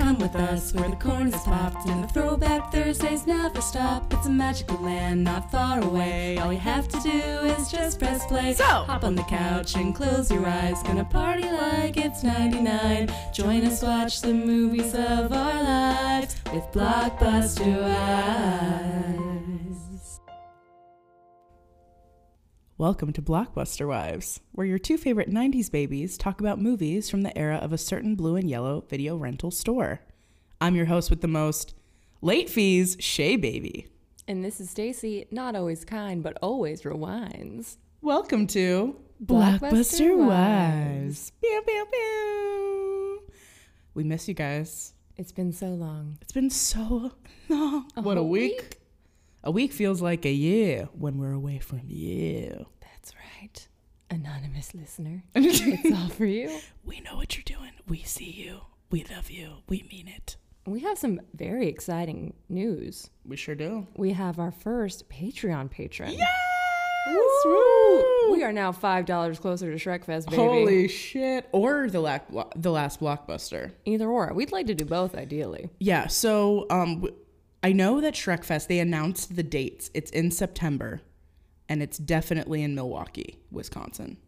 Come with us where the corn is popped and the throwback Thursdays never stop. It's a magical land not far away. All you have to do is just press play. So- hop on the couch and close your eyes. Gonna party like it's 99. Join us, watch the movies of our lives with Blockbuster Wives. Welcome to Blockbuster Wives, where your two favorite 90s babies talk about movies from the era of a certain blue and yellow video rental store. I'm your host with the most late fees, Shea Baby. And this is Stacy, not always kind, but always rewinds. Welcome to Blockbuster Wives. Pew, pew, pew. We miss you guys. It's been so long. It's been so long. what a week. week? A week feels like a year when we're away from you. Right. Anonymous listener. it's all for you. We know what you're doing. We see you. We love you. We mean it. We have some very exciting news. We sure do. We have our first Patreon patron. Yes! Woo! We are now $5 closer to Shrekfest, baby. Holy shit! Or the lac- the last blockbuster. Either or. We'd like to do both, ideally. Yeah. So um, I know that Shrekfest they announced the dates. It's in September, and it's definitely in Milwaukee, Wisconsin.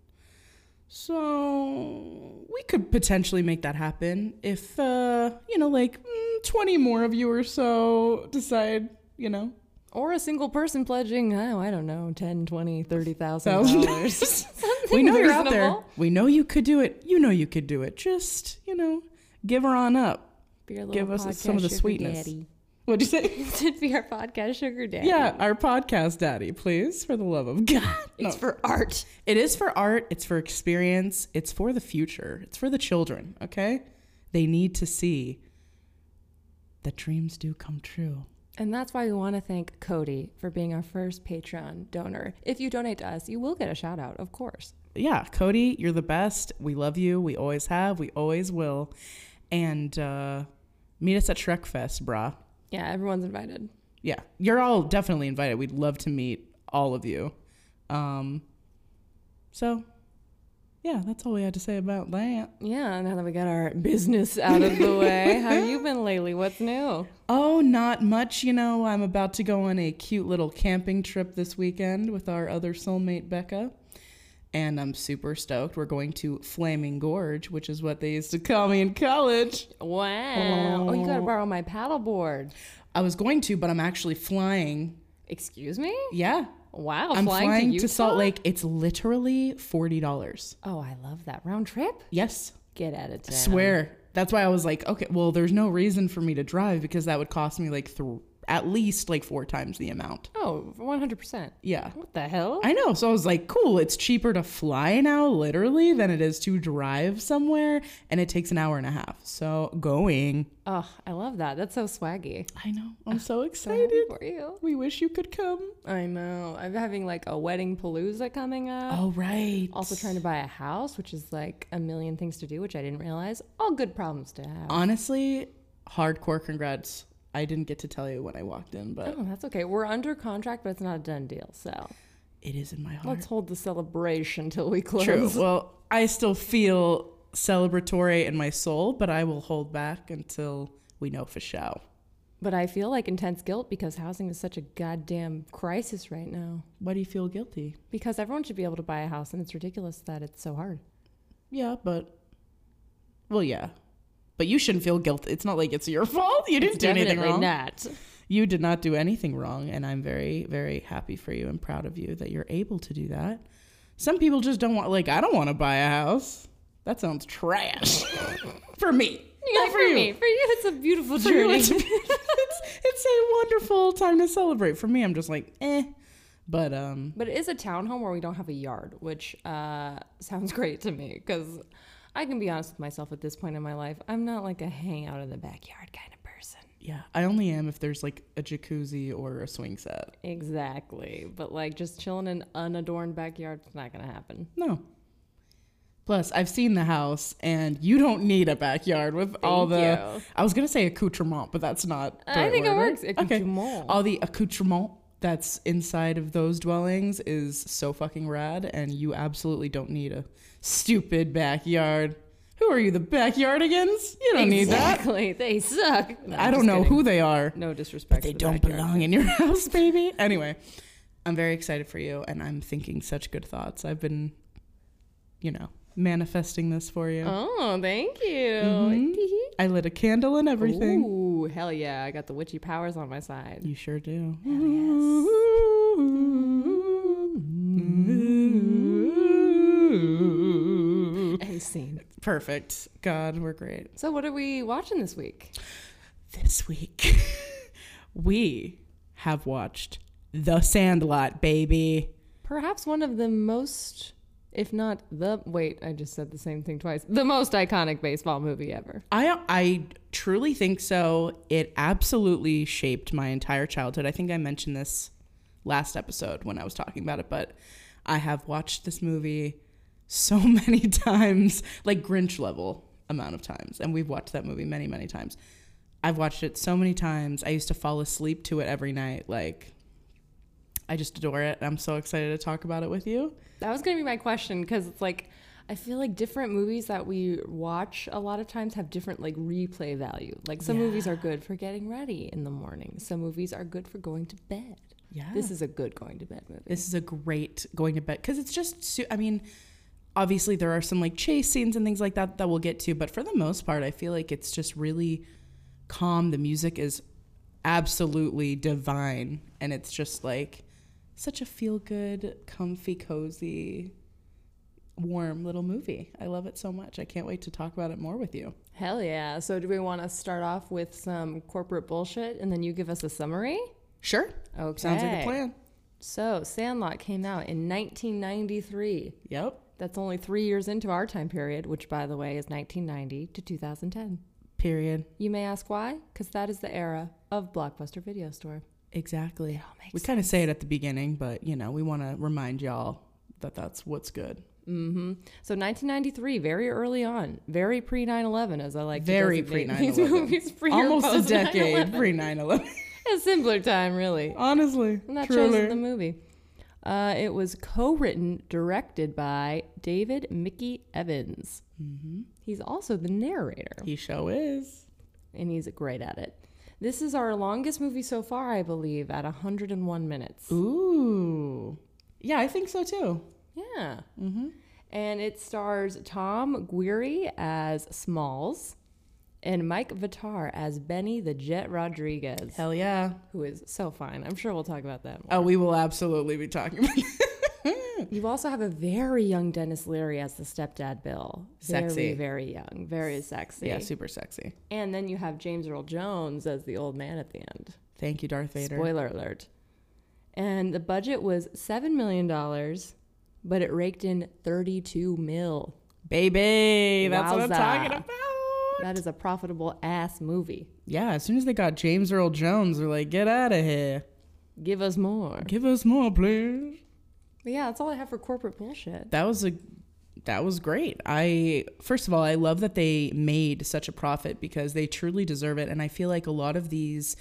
So we could potentially make that happen if uh, you know, like mm, twenty more of you or so decide, you know, Or a single person pledging, oh, I don't know, 10, 20, 30,000 thousand dollars. we know you're out there. We know you could do it. You know you could do it. Just you know, give her on up. Give us some of the sweetness. daddy. What'd you say? to be our podcast sugar daddy. Yeah, our podcast daddy, please, for the love of God. It's for art. It is for art, it's for experience, it's for the future, it's for the children, okay? They need to see that dreams do come true. And that's why we want to thank Cody for being our first Patreon donor. If you donate to us, you will get a shout out, of course. Yeah, Cody, you're the best. We love you. We always have. We always will. And uh, meet us at Shrek Fest, brah. Yeah, everyone's invited. Yeah, you're all definitely invited. We'd love to meet all of you. Um, so, yeah, that's all we had to say about that. Yeah, now that we got our business out of the way, how have you been lately? What's new? Oh, not much. You know, I'm about to go on a cute little camping trip this weekend with our other soulmate, Becca. And I'm super stoked. We're going to Flaming Gorge, which is what they used to call me in college. Wow. Oh, you got to borrow my paddleboard. I was going to, but I'm actually flying. Excuse me? Yeah. Wow. I'm flying, flying, to, to, Salt Lake. It's literally $40. Oh, I love that. Round trip? Yes. Get out of town. Swear. That's why I was like, okay, well, there's no reason for me to drive because that would cost me like th- at least like four times the amount. Oh, 100%. Yeah. What the hell? I know. So I was like, cool, it's cheaper to fly now, literally, than it is to drive somewhere. And it takes an hour and a half. So going. oh, I love that. That's so swaggy. I know. I'm so So excited. happy for you. We wish you could come. I know. I'm having like a wedding palooza coming up. Oh, right. Also trying to buy a house, which is like a million things to do, which I didn't realize. All good problems to have. Honestly, hardcore congrats. I didn't get to tell you when I walked in, but Oh, that's okay. We're under contract, but it's not a done deal. So it is in my heart. let's hold the celebration till we close. True. Well, I still feel celebratory in my soul, but I will hold back until we know for sure. But I feel like intense guilt because housing is such a goddamn crisis right now. Why do you feel guilty? Because everyone should be able to buy a house, and it's ridiculous that it's so hard. Yeah, but well, yeah, but you shouldn't feel guilty. It's not like it's your fault. You didn't do anything wrong. not. You did not do anything wrong, and I'm very, very happy for you and proud of you that you're able to do that. Some people just don't want. Like, I don't want to buy a house. That sounds trash for me. Yeah, Not for me. For you, it's a beautiful For you, journey. it's, it's it's a wonderful time to celebrate. For me, I'm just like, eh. But um, But it is a townhome where we don't have a yard, which uh, sounds great to me because I can be honest with myself at this point in my life. I'm not like a hang out in the backyard kind of person. yeah, I only am if there's like a jacuzzi or a swing set. Exactly. But like just chilling in an unadorned backyard, it's not going to happen. No. Plus, I've seen the house, and you don't need a backyard with all the. You. I was gonna say accoutrement, but that's not. I think it word, right? works. Okay. All the accoutrement that's inside of those dwellings is so fucking rad, and you absolutely don't need a stupid backyard. Who are you, the backyardigans? You don't need that. Exactly. They suck. No, I I'm don't just know kidding. who they are. No disrespect. They to the don't backyard. belong in your house, baby. Anyway, I'm very excited for you, and I'm thinking such good thoughts. I've been, you know, manifesting this for you. Oh, thank you. Mhm. I lit a candle and everything. Ooh, hell yeah! I got the witchy powers on my side. You sure do. And scene. Perfect. God, we're great. So, what are we watching this week? This week, we have watched The Sandlot, baby. Perhaps one of the most, if not the wait, I just said the same thing twice. The most iconic baseball movie ever. I I truly think so. It absolutely shaped my entire childhood. I think I mentioned this last episode when I was talking about it, but I have watched this movie so many times, like Grinch level amount of times, and we've watched that movie many many times. I've watched it so many times. I used to fall asleep to it every night. Like I just adore it. I'm so excited to talk about it with you. That was gonna be my question because it's like I feel like different movies that we watch a lot of times have different like replay value. Like some movies are good for getting ready in the morning. Some movies are good for going to bed. Yeah. This is a good going to bed movie. This is a great going to bed because it's just. Su- I mean, obviously there are some like chase scenes and things like that that we'll get to, but for the most part, I feel like it's just really calm. The music is absolutely divine, and it's just like such a feel good, comfy, cozy, warm little movie. I love it so much. I can't wait to talk about it more with you. Hell yeah. So do we want to start off with some corporate bullshit and then you give us a summary? Sure. Okay. Sounds like a plan. So Sandlot came out in 1993. Yep. That's only three years into our time period, which by the way is 1990 to 2010. Period. You may ask why? Because that is the era of Blockbuster Video Store. Exactly. all makes We kind of say it at the beginning, but you know, we want to remind y'all that that's what's good. Mm-hmm. So 1993, very early on, very pre 9/11, as I like. Very pre these 9/11. These movies, pre Almost a decade 9/11. pre 9 11. A simpler time, really. Honestly. And that shows in the movie. Uh, it was co-written, directed by David Mickey Evans. Mm-hmm. He's also the narrator, He show is. and he's great at it. This is our longest movie so far, I believe, at 101 minutes. Ooh. Yeah, I think so too. Yeah. Mm-hmm. And it stars Tom Guiry as Smalls and Mike Vitar as Benny the Jet Rodriguez, Hell yeah. who is so fine. I'm sure we'll talk about that more. Oh, we will absolutely be talking about You also have a very young Denis Leary as the stepdad Bill. Sexy. very young. Very sexy. Yeah, super sexy. And then you have James Earl Jones as the old man at the end. Thank you, Darth Vader. Spoiler alert. And the budget was $7 million, but it raked in 32 mil. Baby, that's what I'm talking about. That is a profitable ass movie. Yeah, as soon as they got James Earl Jones, they're like, get out of here. Give us more. Give us more, please. But yeah, that's all I have for corporate bullshit. that was a that was great. I first of all, I love that they made such a profit because they truly deserve it and I feel like a lot of these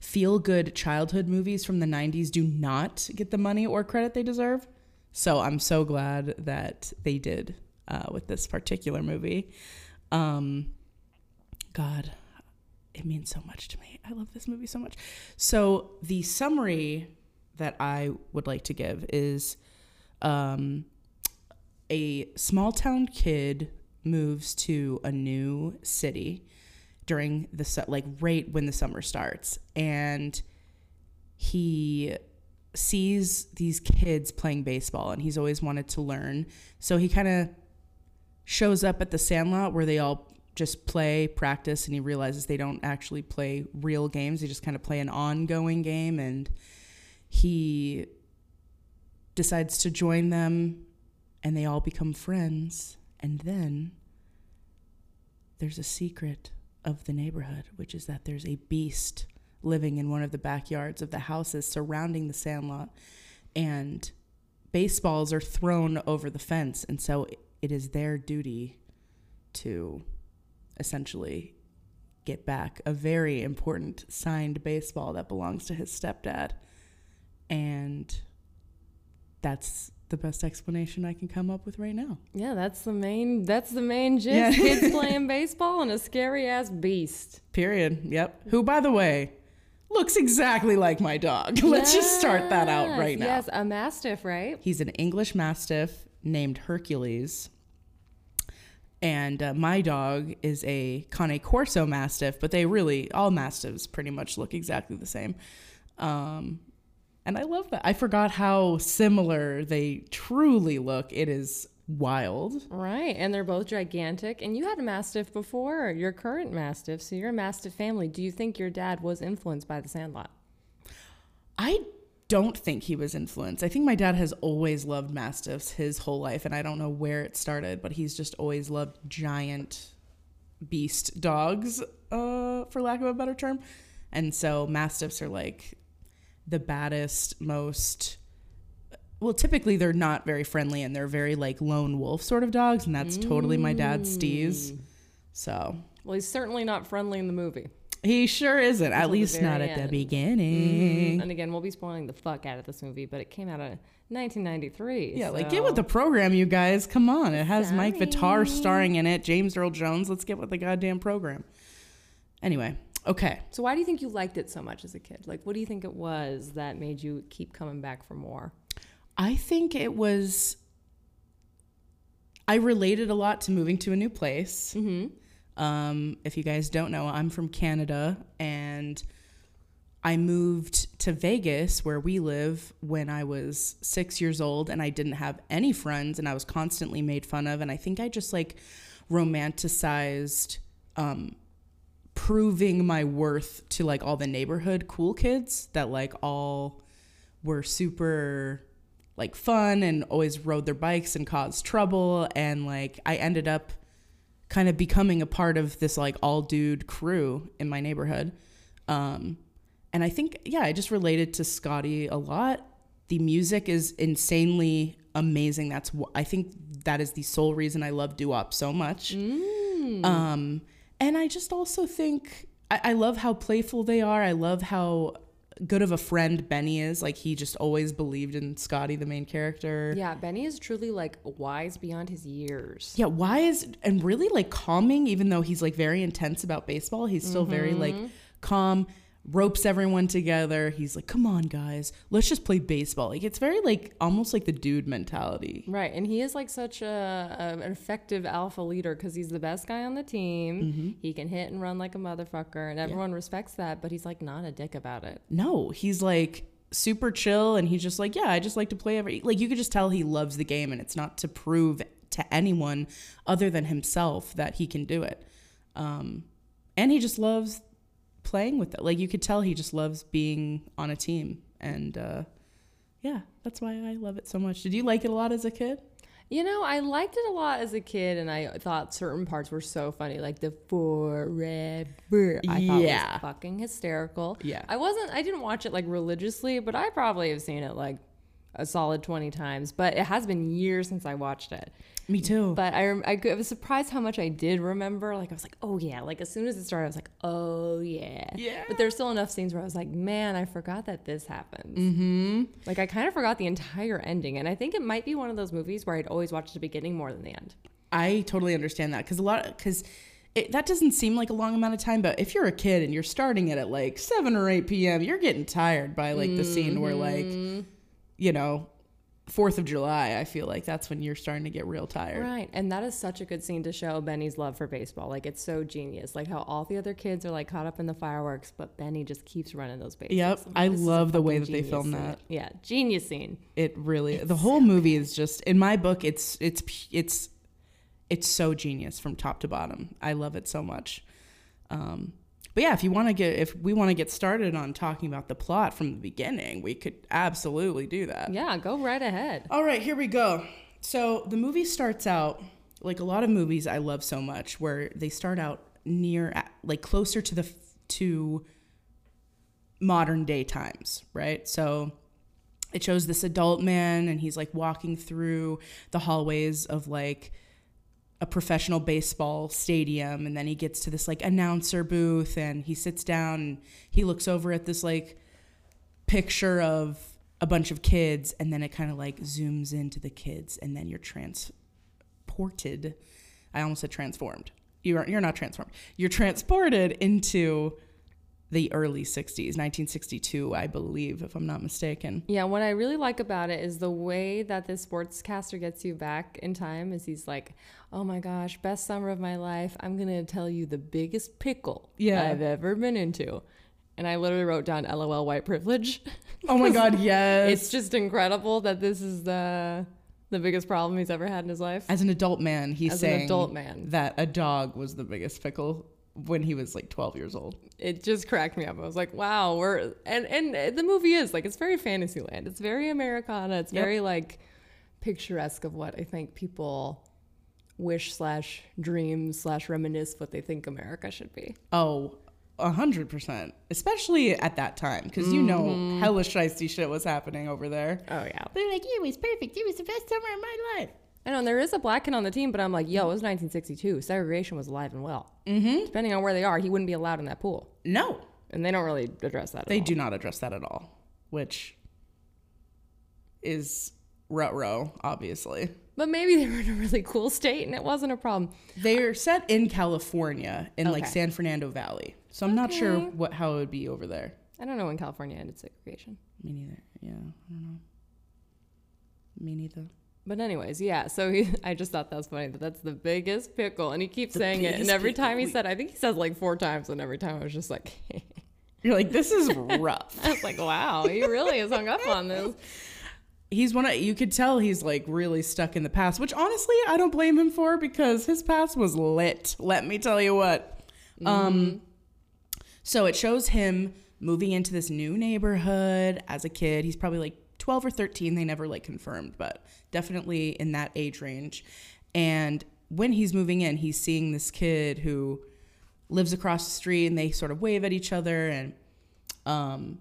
feel good childhood movies from the 90s do not get the money or credit they deserve. So I'm so glad that they did uh, with this particular movie. Um, God, it means so much to me. I love this movie so much. So the summary that I would like to give is um, a small town kid moves to a new city during the su- like right when the summer starts and he sees these kids playing baseball and he's always wanted to learn so he kind of shows up at the sandlot where they all just play practice and he realizes they don't actually play real games. They just kind of play an ongoing game and he decides to join them and they all become friends. And then there's a secret of the neighborhood which is that there's a beast living in one of the backyards of the houses surrounding the sandlot and baseballs are thrown over the fence and so it is their duty to essentially get back a very important signed baseball that belongs to his stepdad and that's the best explanation I can come up with right now. Yeah, that's the main. That's the main gist. Yeah. Kids playing baseball and a scary ass beast. Period. Yep. Who, by the way, looks exactly like my dog. Let's just start that out right now. Yes, a mastiff, right? He's an English Mastiff named Hercules. And uh, my dog is a Cane Corso Mastiff, but they really, all Mastiffs pretty much look exactly the same. Um, and I love that. I forgot how similar they truly look. It is wild. Right, and they're both gigantic. And you had a mastiff before, your current mastiff, so you're a mastiff family. Do you think your dad was influenced by The Sandlot? I don't think he was influenced. I think my dad has always loved mastiffs his whole life, and I don't know where it started, but he's just always loved giant beast dogs, uh, for lack of a better term. And so mastiffs are like the baddest, most well, typically they're not very friendly and they're very like lone wolf sort of dogs, and that's totally my dad's steez. So Well, he's certainly not friendly in the movie. He sure isn't, at least not at the end. beginning. And again, we'll be spoiling the fuck out of this movie, but it came out of 1993. Yeah, like get with the program, you guys. Come on. It has Mike. Vitar starring in it, James Earl Jones. Let's get with the goddamn program. Anyway, okay. So why do you think you liked it so much as a kid? Like, what do you think it was that made you keep coming back for more? I think it was. I related a lot to moving to a new place. Mm-hmm. Um, if you guys don't know, I'm from Canada and I moved to Vegas where we live when I was six years old and I didn't have any friends and I was constantly made fun of. And I think I just like romanticized um, proving my worth to like all the neighborhood cool kids that like all were super like fun and always rode their bikes and caused trouble. And like I ended up kind of becoming a part of this like all dude crew in my neighborhood. Um, and I think, yeah, I just related to Scotty a lot. The music is insanely amazing. That's wh- I think that is the sole reason I love doo wop so much. Um, and I just also think I, I love how playful they are. I love how good of a friend Benny is. Like he just always believed in Scotty, the main character. Yeah, Benny is truly like wise beyond his years. Yeah, wise and really like calming, even though he's like very intense about baseball. He's still very like mm-hmm. calm, ropes everyone together. He's like, come on, guys, let's just play baseball. Like it's very like almost like the dude mentality. Right, and he is like such a, a an effective alpha leader because he's the best guy on the team. Mm-hmm. He can hit and run like a motherfucker, and everyone respects that. But he's like not a dick about it. No, he's like super chill and he's just like, yeah, I just like to play every like you could just tell he loves the game and it's not to prove to anyone other than himself that he can do it. Um and he just loves playing with it. Like you could tell he just loves being on a team and uh yeah, that's why I love it so much. Did you like it a lot as a kid? You know, I liked it a lot as a kid, and I thought certain parts were so funny, like the forever. I thought Yeah. was fucking hysterical. Yeah. I wasn't. I didn't watch it like religiously, but I probably have seen it like a solid twenty times. But it has been years since I watched it. Me too. But I, rem- I, I was surprised how much I did remember. Like I was like, oh yeah. Like as soon as it started, I was like, oh yeah. Yeah. But there's still enough scenes where I was like, man, I forgot that this happened. Mm-hmm. Like I kind of forgot the entire ending, and I think it might be one of those movies where I'd always watch the beginning more than the end. I totally understand that because a lot because that doesn't seem like a long amount of time, but if you're a kid and you're starting it at like seven or eight p.m., you're getting tired by like the scene where like you know Fourth of July. I feel like that's when you're starting to get real tired. Right. And that is such a good scene to show Benny's love for baseball. Like it's so genius. Like how all the other kids are like caught up in the fireworks, but Benny just keeps running those bases. Yep. Like, I this is a love the way that they filmed scene. that. Yeah, genius scene. It really the whole movie is just in my book. It's it's it's it's so genius from top to bottom. I love it so much. Um, but yeah, if you want to get if we want to get started on talking about the plot from the beginning, we could absolutely do that. Yeah, go right ahead. All right, here we go. So the movie starts out like a lot of movies I love so much, where they start out near, like closer to the to modern day times, right? So it shows this adult man, and he's like walking through the hallways of like a professional baseball stadium, and then he gets to this like announcer booth, and he sits down, and he looks over at this like picture of a bunch of kids and then it kind of like zooms into the kids and then you're transported. I almost said transformed. You're, you're not transformed. You're transported into the early 60s 1962 i believe if i'm not mistaken Yeah, what I really like about it is the way that this sportscaster gets you back in time is he's like, "Oh my gosh, best summer of my life. I'm going to tell you the biggest pickle Yeah. I've ever been into." And I literally wrote down LOL white privilege. oh my god yes it's just incredible that this is the the biggest problem he's ever had in his life. as an adult man he's As an saying adult man. that a dog was the biggest pickle when he was like 12 years old It just cracked me up. I was like, "Wow, we're and and the movie is like it's very Fantasyland. It's very Americana. It's Yep. very like picturesque of what I think people wish slash dream slash reminisce what they think America should be. Oh, a hundred percent. Especially at that time, because you know mm-hmm. hella shiesty shit was happening over there. Oh yeah, They're like, it was perfect. It was the best summer of my life. I know and there is a black kid on the team, but I'm like, yo, it was 1962. Segregation was alive and well. Mm-hmm. Depending on where they are, he wouldn't be allowed in that pool, No, and they don't really address that. At they all. do not address that at all, which is rut row, obviously. But maybe they were in a really cool state, and it wasn't a problem. They're set in California in like Okay. San Fernando Valley, so I'm not sure Okay. what how it would be over there. I don't know when California ended segregation. Me neither. Yeah, I don't know. Me neither. But anyways, yeah. So he, I just thought that was funny that that's the biggest pickle, and he keeps The saying it. And every time he said, I think he says like four times, and every time I was just like, You're like, this is rough. I was like, wow, he really is hung up on this. he's one of you could tell he's like really stuck in the past which honestly i don't blame him for because his past was lit let me tell you what um so it shows him moving into this new neighborhood as a kid he's probably like 12 or 13 they never like confirmed but definitely in that age range. And when he's moving in he's seeing this kid who lives across the street and they sort of wave at each other and um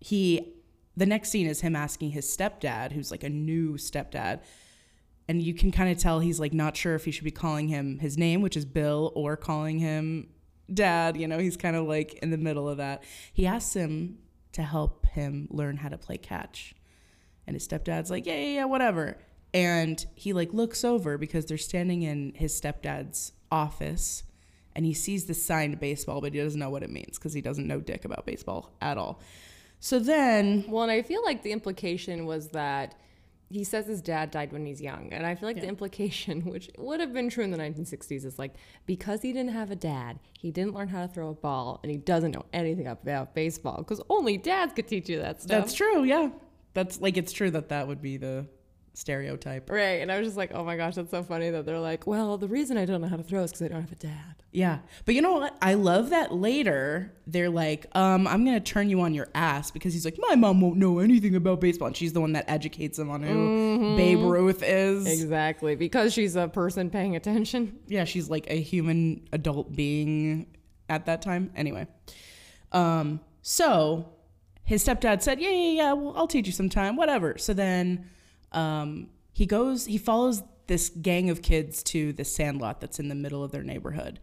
he the next scene is him asking his stepdad who's like a new stepdad and you can kind of tell he's like not sure if he should be calling him his name which is bill or calling him dad you know he's kind of like in the middle of that. He asks him to help him learn how to play catch. And his stepdad's like yeah yeah yeah whatever. And he like looks over because they're standing in his stepdad's office and he sees the signed baseball but he doesn't know what it means because he doesn't know dick about baseball at all. So then Well, and I feel like the implication was that he says his dad died when he's young. And I feel like the implication, which would have been true in the 1960s, is like because he didn't have a dad, he didn't learn how to throw a ball, and he doesn't know anything about baseball because only dads could teach you that stuff. That's true, yeah. That's like it's true that that would be the stereotype. Right. And I was just like, oh my gosh, that's so funny that they're like, well, the reason I don't know how to throw is because I don't have a dad. Yeah. But you know what? I love that later they're like, um, I'm gonna turn you on your ass because he's like, My mom won't know anything about baseball. And she's the one that educates him on who Babe Ruth is. Exactly. Because she's a person paying attention. Yeah, she's like a human adult being at that time. Anyway. Um, so his stepdad said, Yeah, yeah, yeah, well, I'll teach you sometime, whatever. So then um, he goes, he follows this gang of kids to the sandlot that's in the middle of their neighborhood.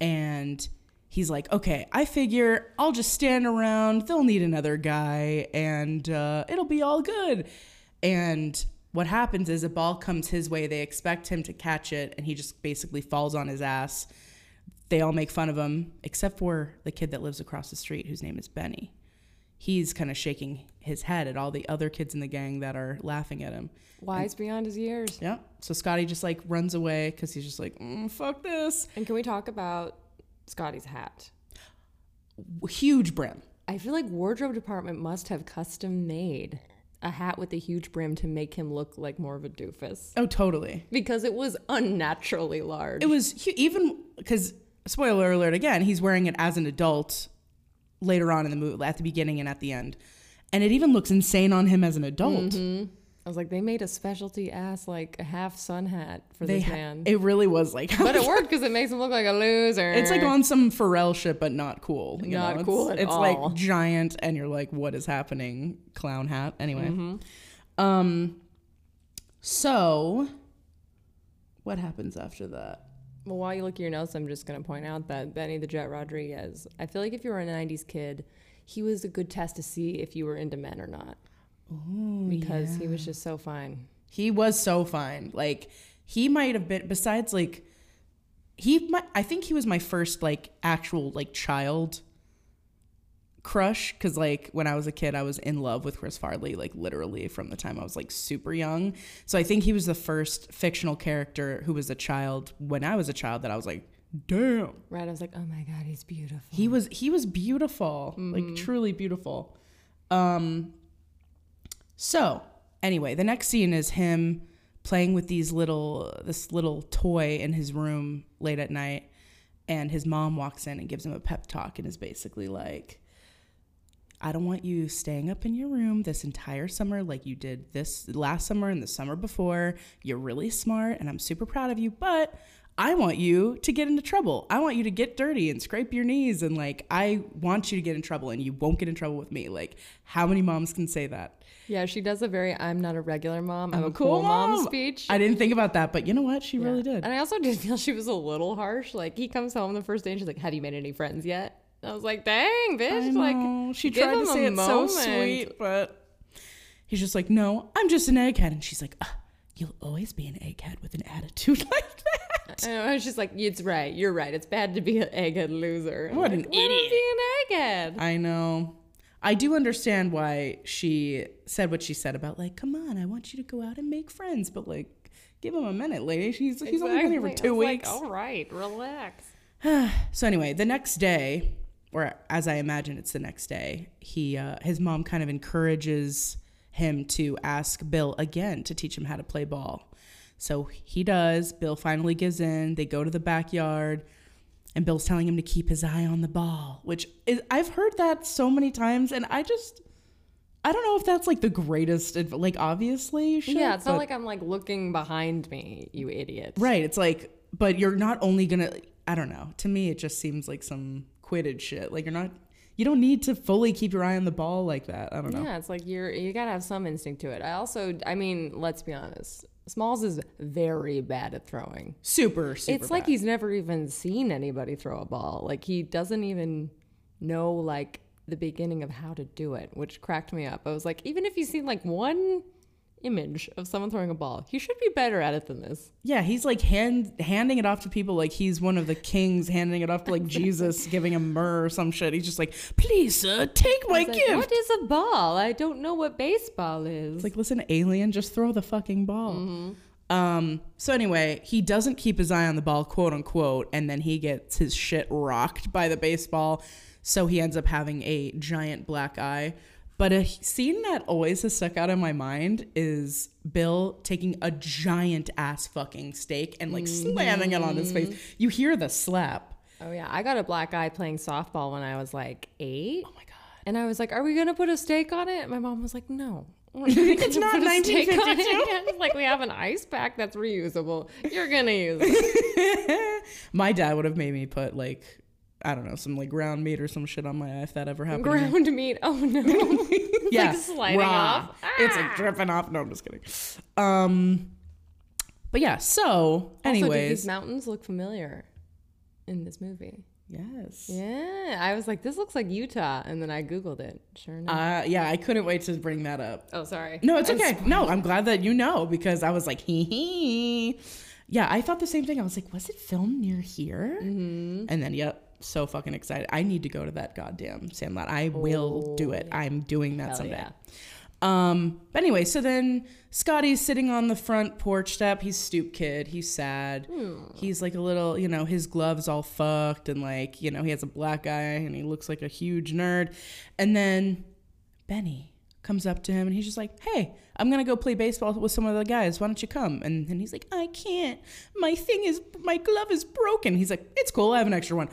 And he's like, Okay, I figure I'll just stand around. They'll need another guy and uh, it'll be all good. And what happens is a ball comes his way. They expect him to catch it, and he just basically falls on his ass. They all make fun of him, except for the kid that lives across the street, whose name is Benny. He's kind of shaking his head at all the other kids in the gang that are laughing at him. Wise beyond his years. Yeah. So Scotty just like runs away because he's just like, mm, fuck this. And can we talk about Scotty's hat? Huge brim. I feel like wardrobe department must have custom made a hat with a huge brim to make him look like more of a doofus Oh, totally. because it was unnaturally large. It was hu- even because spoiler alert again, he's wearing it as an adult later on in the movie, at the beginning and at the end, and it even looks insane on him as an adult. I was like, they made a specialty ass like a half sun hat for They this ha- man, it really was like, but it worked because it makes him look like a loser. It's like on some Pharrell shit, but not cool. you Not know? It's- cool at It's all. like giant, and you're like, what is happening? Clown hat. Anyway, um, so what happens after that? Well, while you look at your notes, I'm just going to point out that Benny the Jet Rodriguez, I feel like if you were a 90s kid, he was a good test to see if you were into men or not. because he was just so fine. He was so fine. Like he might have been besides like he might I think he was my first like actual like child crush cuz like when I was a kid I was in love with Chris Farley like literally from the time I was like super young. So I think he was the first fictional character who was a child when I was a child that I was like damn. Right? I was like, oh my god, he's beautiful. He was he was beautiful, like truly beautiful. Um so, anyway, the next scene is him playing with these little this little toy in his room late at night and his mom walks in and gives him a pep talk and is basically like I don't want you staying up in your room this entire summer like you did this last summer and the summer before. You're really smart and I'm super proud of you, but I want you to get into trouble. I want you to get dirty and scrape your knees and like I want you to get in trouble and you won't get in trouble with me. Like how many moms can say that? Yeah, she does a very "I'm not a regular mom, I'm, a cool, mom. speech. I didn't think about that, but you know what? She really did. And I also did feel she was a little harsh. Like he comes home the first day and she's like, "Have you made any friends yet?" I was like, "Dang, bitch!" Like she tried to say it so sweet, but he's just like, "No, I'm just an egghead," and she's like, "Ugh, "You'll always be an egghead with an attitude like that." And I was just like, "It's right. You're right. It's bad to be an egghead loser." I'm What like, an "Why not idiot." Be an egghead. I know. I do understand why she said what she said about like, "Come on, I want you to go out and make friends," but like, give him a minute, lady. He's he's only been here for two I was weeks. Like, All right, relax. So anyway, the next day, or as I imagine it's the next day, he uh, his mom kind of encourages him to ask Bill again to teach him how to play ball. So he does. Bill finally gives in. They go to the backyard, and Bill's telling him to keep his eye on the ball, which is I've heard that so many times, and I just I don't know if that's like the greatest. Like obviously should. yeah, it's not like I'm like looking behind me, you idiot. Right. It's like, but you're not only gonna. I don't know. To me, it just seems like some Quidditch shit. Like you're not. You don't need to fully keep your eye on the ball like that. I don't know. Yeah, it's like you're you gotta have some instinct to it. I also, I mean, let's be honest. Smalls is very bad at throwing. Super, super. it's like bad. he's never even seen anybody throw a ball. Like he doesn't even know like the beginning of how to do it, which cracked me up. I was like, even if you've seen like one image of someone throwing a ball, he should be better at it than this. Yeah, he's like hand handing it off to people like he's one of the kings handing it off to like Jesus giving him myrrh or some shit. He's just like, please, sir, take my like, gift. what is a ball? I don't know what baseball is. It's like, listen, alien, just throw the fucking ball. Um, so anyway, he doesn't keep his eye on the ball, quote unquote, and then he gets his shit rocked by the baseball. So he ends up having a giant black eye. But a scene that always has stuck out in my mind is Bill taking a giant ass fucking steak and like slamming it on his face. Mm-hmm. You hear the slap. oh yeah, I got a black eye playing softball when I was like eight. Oh my god. And I was like, "Are we gonna put a steak on it?" My mom was like, "No." It's not 1952. It's like we have an ice pack that's reusable. You're gonna use it. My dad would have made me put like I don't know, some like ground meat or some shit on my eye if that ever happened. Ground meat. Oh no. It's yeah, like sliding raw. off. It's Ah. like dripping off. No, I'm just kidding. Um, but yeah. So, Also, anyways, these mountains look familiar in this movie? yes. Yeah, I was like, this looks like Utah, and then I googled it. Sure enough. Uh, yeah, I couldn't wait to bring that up. oh, sorry. No, it's okay. No, I'm glad that you know because I was like, hee hee. Yeah, I thought the same thing. I was like, was it filmed near here? Mm-hmm. And then, yep, so fucking excited. I need to go to that goddamn Sandlot. I will do it. I'm doing that Hell someday. yeah. Um, but anyway, so then Scotty's sitting on the front porch step. He's stoop kid. He's sad. He's like a little, you know, his gloves all fucked and like, you know, he has a black eye and he looks like a huge nerd. And then Benny comes up to him and he's just like, Hey, I'm gonna go play baseball with some of the guys. Why don't you come? And then he's like, I can't. My thing is my glove is broken. He's like, It's cool, I have an extra one.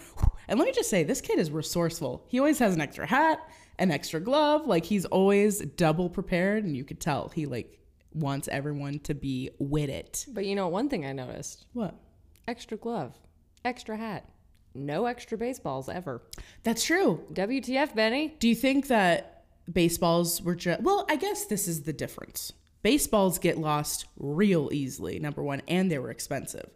And let me just say, this kid is resourceful. He always has an extra hat, an extra glove. Like he's always double prepared, and you could tell he like wants everyone to be with it. But you know, one thing I noticed: What? extra glove, extra hat, no extra baseballs ever. That's true. WTF, Benny? Do you think that baseballs were just well? I guess this is the difference. Baseballs get lost real easily. Number one, and they were expensive.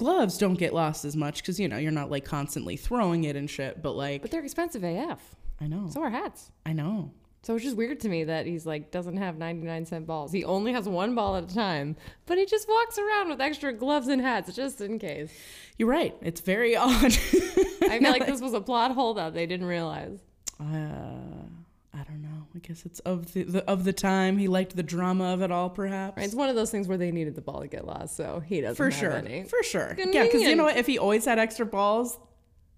Gloves don't get lost as much because you know you're not like constantly throwing it and shit. But like, But they're expensive AF. I know, So are hats. I know. So it's just weird to me that he's like doesn't have 99 cent balls. He only has one ball at a time, but he just walks around with extra gloves and hats just in case. You're right. It's very odd. I feel like this was a plot hole that they didn't realize. uh, I don't know. I guess it's of the, the of the time. He liked the drama of it all, perhaps. Right? It's one of those things where they needed the ball to get lost, so he doesn't For have sure. any. For sure. Yeah, because you know what? If he always had extra balls,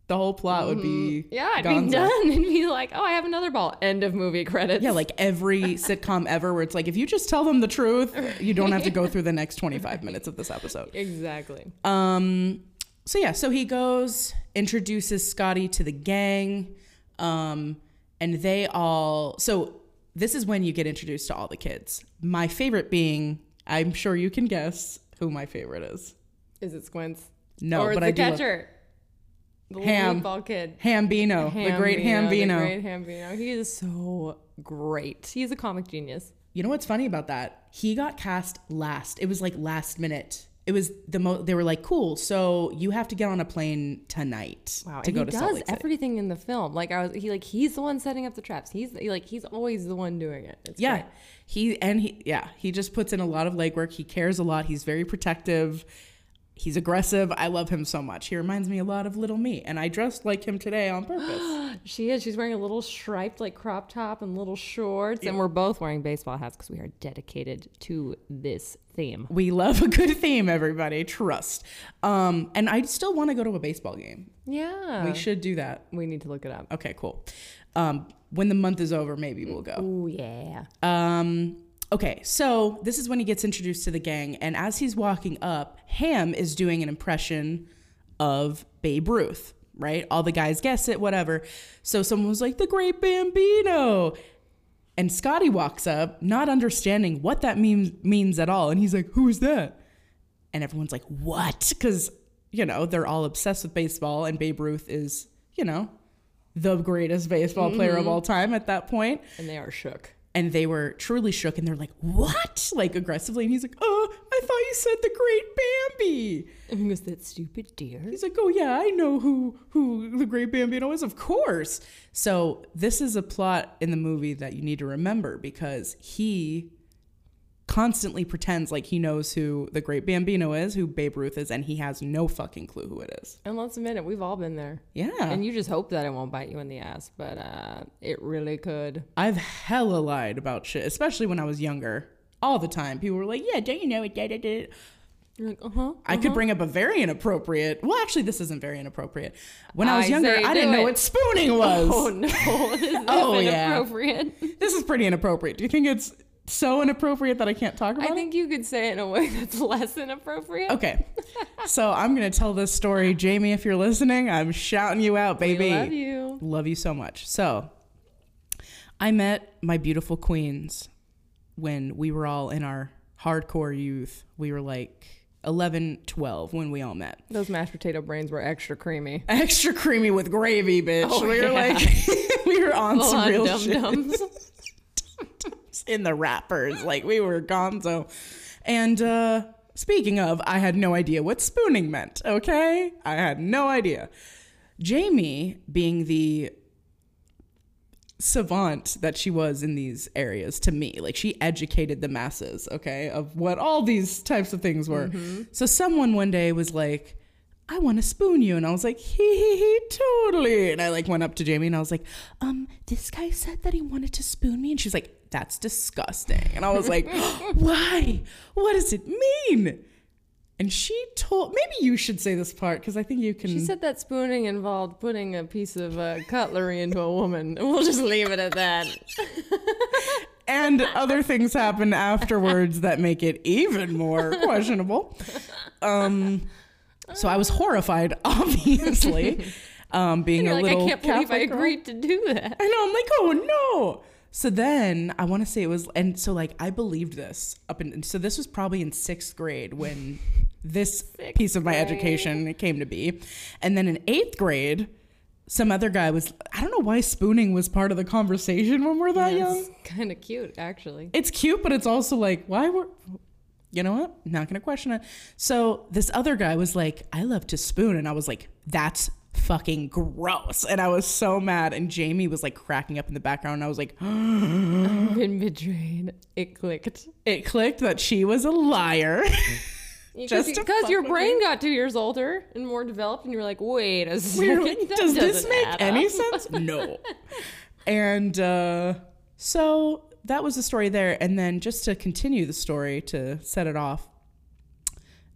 the whole plot would be Yeah, I'd gonzo. be done and be like, oh, I have another ball. End of movie credits. Yeah, like every sitcom ever, where it's like if you just tell them the truth, you don't have to go through the next 25 minutes of this episode. exactly. Um, so yeah, so he goes, introduces Scotty to the gang, um, and they all. So this is when you get introduced to all the kids. My favorite being, I'm sure you can guess who my favorite is. Is it Squints? No, or but the I love- catcher. The Ham. ball kid. Hambino, the great Hambino. The great Hambino. He is so great. He's a comic genius. You know what's funny about that? He got cast last. It was like last minute. It was the most They were like, "Cool, so you have to get on a plane tonight Wow, to and go he to does Salt Lake City." everything in the film. Like I was, he like he's the one setting up the traps. He's he, like he's always the one doing it. It's Yeah, great. he and he yeah he just puts in a lot of legwork. He cares a lot. He's very protective. He's aggressive. I love him so much. He reminds me a lot of little me, and I dressed like him today on purpose. She is. She's wearing a little striped like crop top and little shorts, and we're both wearing baseball hats because we are dedicated to this theme. we love a good theme, everybody. Trust. Um, and I still want to go to a baseball game. Yeah, We should do that. We need to look it up. Okay, cool. Um, when the month is over, maybe we'll go. Oh yeah. Um, okay, so this is when he gets introduced to the gang, and as he's walking up, Ham is doing an impression of Babe Ruth, right? All the guys guess it, whatever. So someone was like, the great Bambino. And Scotty walks up, not understanding what that means means at all. And he's like, Who's that? And everyone's like, What? Because, you know, they're all obsessed with baseball, and Babe Ruth is, you know, the greatest baseball player of mm-hmm. all time at that point And they are shook. And they were truly shook and they're like what? Like aggressively. And he's like oh i thought you said the great bambi. And he goes, that stupid deer. he's like oh yeah i know who who the great bambino is of course. So this is a plot in the movie that you need to remember because he constantly pretends like he knows who the great bambino is who babe ruth is and he has no fucking clue who it is And let's admit it, we've all been there. yeah And you just hope that it won't bite you in the ass, but uh, it really could. I've hella lied about shit, especially when I was younger. All the time. People were like, yeah, don't you know it? Da, da, da. You're like, uh huh. I could bring up a very inappropriate. Well, actually, this isn't very inappropriate. When I was I younger, I didn't do know what spooning was. Oh no, this is Oh, yeah. This is pretty inappropriate. Do you think it's so inappropriate that I can't talk about I think you could say it in a way that's less inappropriate. Okay. so I'm going to tell this story. Jamie, if you're listening, I'm shouting you out, baby. We love you. Love you so much. So, I met my beautiful queens when we were all in our hardcore youth. We were like 11, 12 when we all met. Those mashed potato brains were extra creamy. Extra creamy with gravy, bitch. Oh, we were yeah. like, we were on some Full-on real dum-dums. shit in the wrappers. Like, we were gonzo. And, uh, speaking of, I had no idea what spooning meant, okay? I had no idea. Jamie, being the savant that she was in these areas to me. Like she educated the masses, okay, of what all these types of things were. So someone one day was like, I want to spoon you. And I was like, hee hee hee, totally. And I like went up to Jamie and I was like, um, this guy said that he wanted to spoon me. And she's like, that's disgusting. And I was like, why? What does it mean? And she told, maybe you should say this part because I think you can. She said that spooning involved putting a piece of uh, cutlery into a woman. We'll just leave it at that. and other things happen afterwards that make it even more questionable. Um, so I was horrified, obviously, um, being a like, I little. can't believe I Catholic girl. agreed to do that. I know. I'm like, oh no. So then I want to say it was, and so like I believed this up in. So this was probably in sixth grade when this Sixth piece of my grade. education came to be, and then in eighth grade. Some other guy was, I don't know why spooning was part of the conversation when we're that young. It's kind of cute, actually. It's cute, but it's also like, why were you know what? Not gonna question it. So this other guy was like, I love to spoon, and I was like, that's fucking gross. And I was so mad. And Jamie was like cracking up in the background, and I was like, Been betrayed. It clicked. it clicked that she was a liar. Just Because fuck your with brain got two years older and more developed, and you're like, wait a second. were like, Does this make any sense? No. and uh, so that was the story there. And then just to continue the story, to set it off,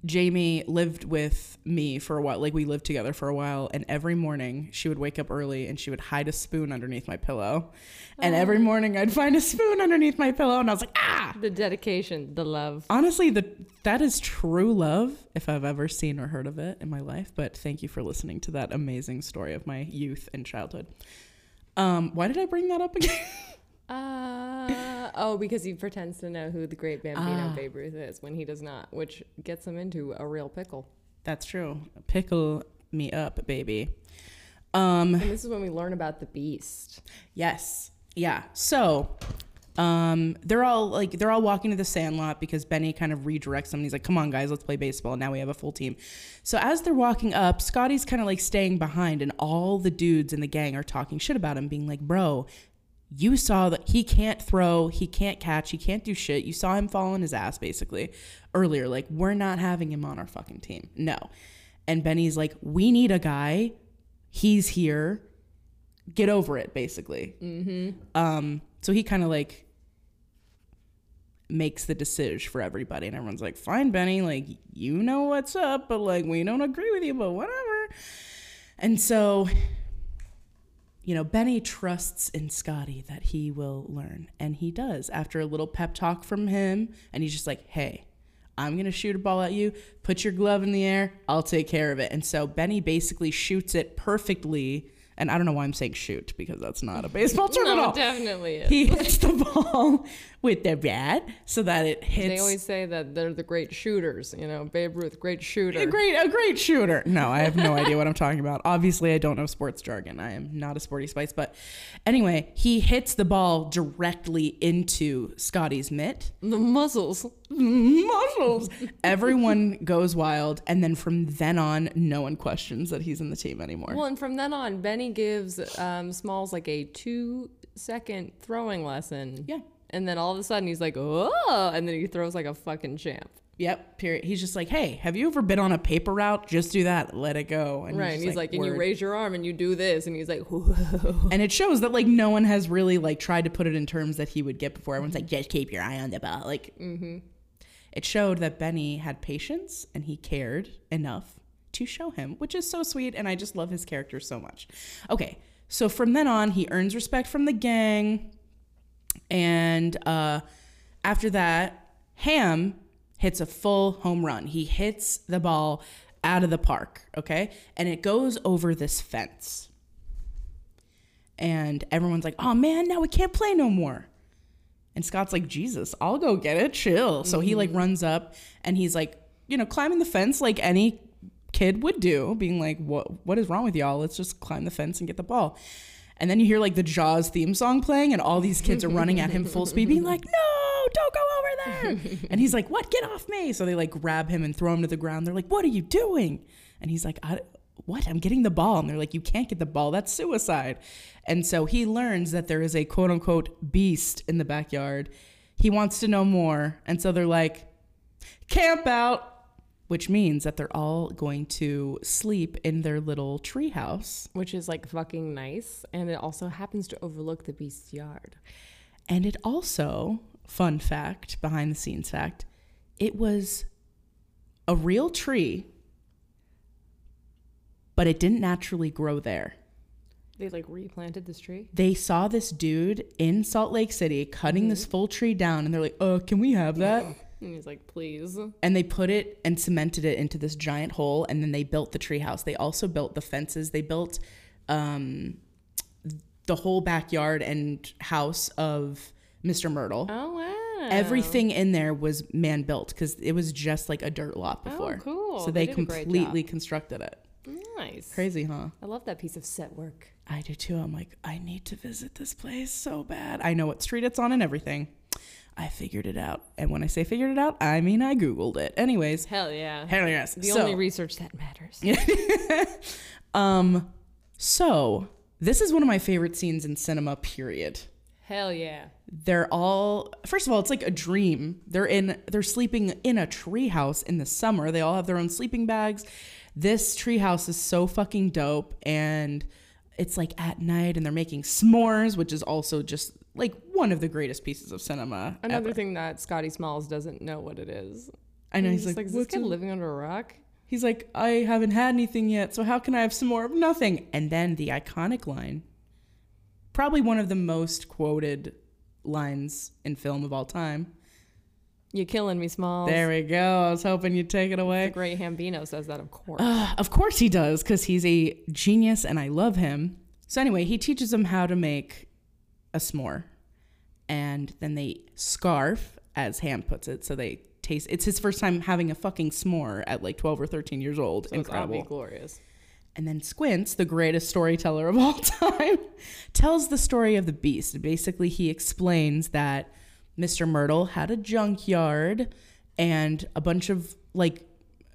Jamie lived with me for a while. Like we lived together for a while. And every morning she would wake up early and she would hide a spoon underneath my pillow. And every morning I'd find a spoon underneath my pillow. And I was like, ah. The dedication, the love. Honestly, the that is true love if I've ever seen or heard of it in my life. But thank you for listening to that amazing story of my youth and childhood. Um, why did I bring that up again? Uh, oh, because he pretends to know who the great Bambino Ah. Babe Ruth is when he does not, which gets him into a real pickle. That's true. Pickle me up, baby. Um, And this is when we learn about the beast. yes. Yeah. So, um, they're all like they're all walking to the sandlot because Benny kind of redirects them. He's like, "Come on, guys, let's play baseball." And now we have a full team. So as they're walking up, Scotty's kind of like staying behind, and all the dudes in the gang are talking shit about him, being like, "Bro, you saw that he can't throw, he can't catch, he can't do shit. You saw him fall on his ass basically earlier. Like, we're not having him on our fucking team. No. And Benny's like, we need a guy. He's here. Get over it, basically. Mm-hmm. Um, so he kind of like makes the decision for everybody, and everyone's like, fine, Benny, like, you know what's up, but like, we don't agree with you, but whatever. And so you know, Benny trusts in Scotty that he will learn. And he does after a little pep talk from him. And he's just like, hey, I'm going to shoot a ball at you. Put your glove in the air. I'll take care of it. And so Benny basically shoots it perfectly. And I don't know why I'm saying shoot because that's not a baseball term at No, all. it definitely is. He hits the ball with the bat so that it hits. They always say that they're the great shooters. You know, Babe Ruth, great shooter. a great a great shooter. No, I have no idea what I'm talking about. Obviously, I don't know sports jargon. I am not a sporty spice, but anyway, he hits the ball directly into Scotty's mitt. the muscles. Muscles. Everyone goes wild, and then from then on, no one questions that he's in the team anymore. Well, and from then on, Benny gives um, Smalls like a two second throwing lesson. Yeah. And then all of a sudden he's like, oh, and then he throws like a fucking champ. Yep. Period. He's just like, hey, have you ever been on a paper route? Just do that. Let it go. And right. And he's like, and you raise your arm and you do this. And he's like, whoa. And it shows that like no one has really like tried to put it in terms that he would get before. Everyone's like, just keep your eye on the ball. Like, it showed that Benny had patience and he cared enough to show him, which is so sweet. And I just love his character so much. Okay, so from then on, he earns respect from the gang. And uh, after that, Ham hits a full home run. He hits the ball out of the park, okay? And it goes over this fence. And everyone's like, oh man, now we can't play no more. And Scott's like, Jesus, I'll go get it. Chill. So he like mm-hmm. runs up and he's like, you know, climbing the fence like any kid would do, being like, What what is wrong with y'all? Let's just climb the fence and get the ball. And then you hear like the Jaws theme song playing, and all these kids are running at him full speed, being like, No, don't go over there. and he's like, What? Get off me. So they like grab him and throw him to the ground. They're like, What are you doing? And he's like, I, what? I'm getting the ball. And they're like, you can't get the ball. That's suicide. And so he learns that there is a quote unquote beast in the backyard. He wants to know more. And so they're like, camp out, which means that they're all going to sleep in their little tree house. Which is like fucking nice. And it also happens to overlook the beast's yard. And it also, fun fact, behind the scenes fact, it was a real tree, but it didn't naturally grow there. They like replanted this tree. they saw this dude in Salt Lake City cutting this full tree down, and they're like, "Uh, can we have that?" And he's like, please. And they put it and cemented it into this giant hole, and then they built the tree house. They also built the fences. They built um, the whole backyard and house of Mr. Myrtle. Oh, wow. Everything in there was man built because it was just like a dirt lot Oh, before. cool. So They they, did a great completely constructed it. Nice. Crazy, huh? I love that piece of set work. I do too. I'm like, I need to visit this place so bad. I know what street it's on and everything. I figured it out. And when I say figured it out, I mean I Googled it. Anyways, Hell yeah. hell yes. The So- only research that matters. um, so this is one of my favorite scenes in cinema, period. Hell yeah. They're all first of all, it's like a dream. They're in they're sleeping in a treehouse in the summer. They all have their own sleeping bags. This treehouse is so fucking dope and it's like at night and they're making s'mores, which is also just like one of the greatest pieces of cinema. Another ever. thing that Scotty Smalls doesn't know what it is. I know He's, he's, like, like, is this "What's kid living under a rock? He's like, I haven't had anything yet, so how can I have some more of nothing? And then the iconic line, probably one of the most quoted lines in film of all time. You killing me, Smalls. There we go. I was hoping you'd take it away. great Hambino says that, of course. Uh, of course he does, because he's a genius and I love him. So anyway, he teaches them how to make a s'more. And then they scarf, as Ham puts it. So they taste it's his first time having a fucking s'more at like 12 or 13 years old. so it's Incredible. glorious. And then Squints, the greatest storyteller of all time, tells the story of the beast. Basically, he explains that Mr. Myrtle had a junkyard and a bunch of like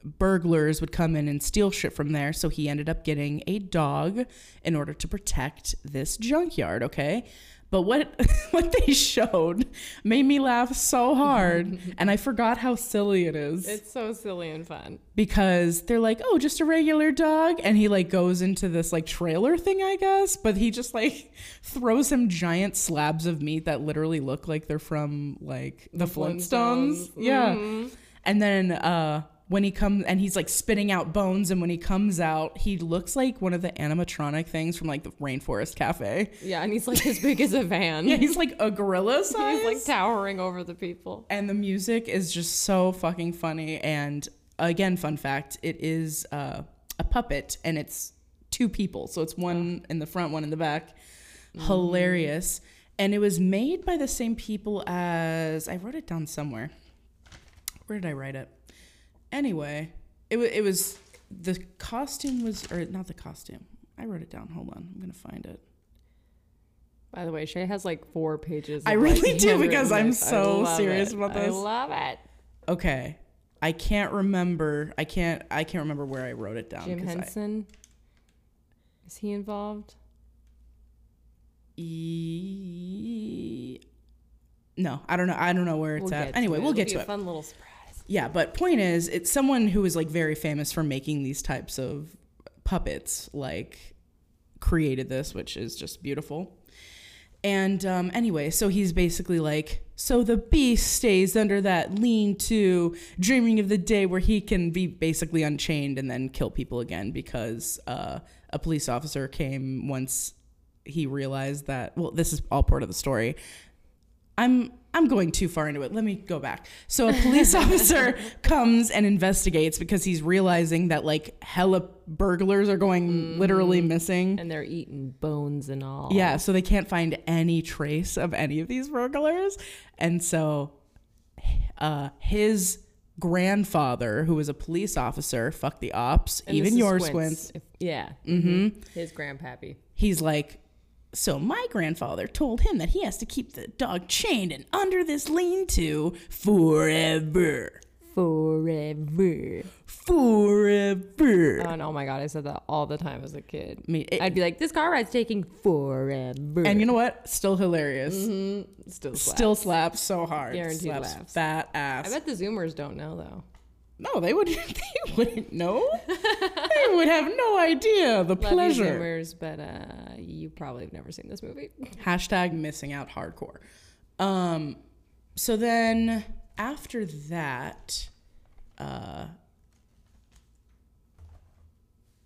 burglars would come in and steal shit from there. So he ended up getting a dog in order to protect this junkyard, okay? But what what they showed made me laugh so hard, and I forgot how silly it is It's so silly and fun. because they're like, "Oh, just a regular dog," and he like goes into this like trailer thing, I guess. But he just like throws him giant slabs of meat that literally look like they're from like the, Flintstones. Flintstones. Yeah, Mhm. and then uh, when he comes and he's like spitting out bones, and when he comes out, he looks like one of the animatronic things from like the Rainforest Cafe. Yeah, and he's like as big as a van. Yeah, he's like a gorilla size. he's like towering over the people. and the music is just so fucking funny and again fun fact it is uh, a puppet and it's two people so it's one in the front one in the back hilarious and it was made by the same people as i wrote it down somewhere where did i write it anyway it, wa it was the costume was or not the costume i wrote it down hold on i'm gonna find it By the way, Shea has like four pages. I really like, do, because I'm so serious it. about this. I love it. okay i can't remember i can't i can't remember where i wrote it down Jim 'cause I- Henson. Is he involved? E- no, I don't know. I don't know where it's We'll at. Anyway, it. we'll It'll get to a it. Fun little surprise. Yeah, but point is, it's someone who is like very famous for making these types of puppets. Like, created this, which is just beautiful. And um, anyway, so he's basically like, so the beast stays under that lean to, dreaming of the day where he can be basically unchained and then kill people again because uh, a police officer came once he realized that. Well, this is all part of the story. I'm I'm going too far into it. Let me go back. So a police officer comes and investigates because he's realizing that like hella burglars are going literally missing. And they're eating bones and all. Yeah, so they can't find any trace of any of these burglars. And so uh, his grandfather, who was a police officer, fuck the ops, And even your Squints. squints, If- yeah. Mm-hmm. His grandpappy. he's like, so my grandfather told him that he has to keep the dog chained and under this lean-to forever. Forever. Forever. Oh, and oh my god, I said that all the time as a kid. I mean, it- I'd be like, this car ride's taking forever. and you know what? Still hilarious. Mhm. still slaps. Still slaps so hard. Guaranteed slaps laughs. fat ass. I bet the Zoomers don't know though. No, they would. They wouldn't know. they would have no idea the Love you, pleasure. Zoomers, but uh, you probably have never seen this movie. Hashtag missing out hardcore. Um, so then after that, uh,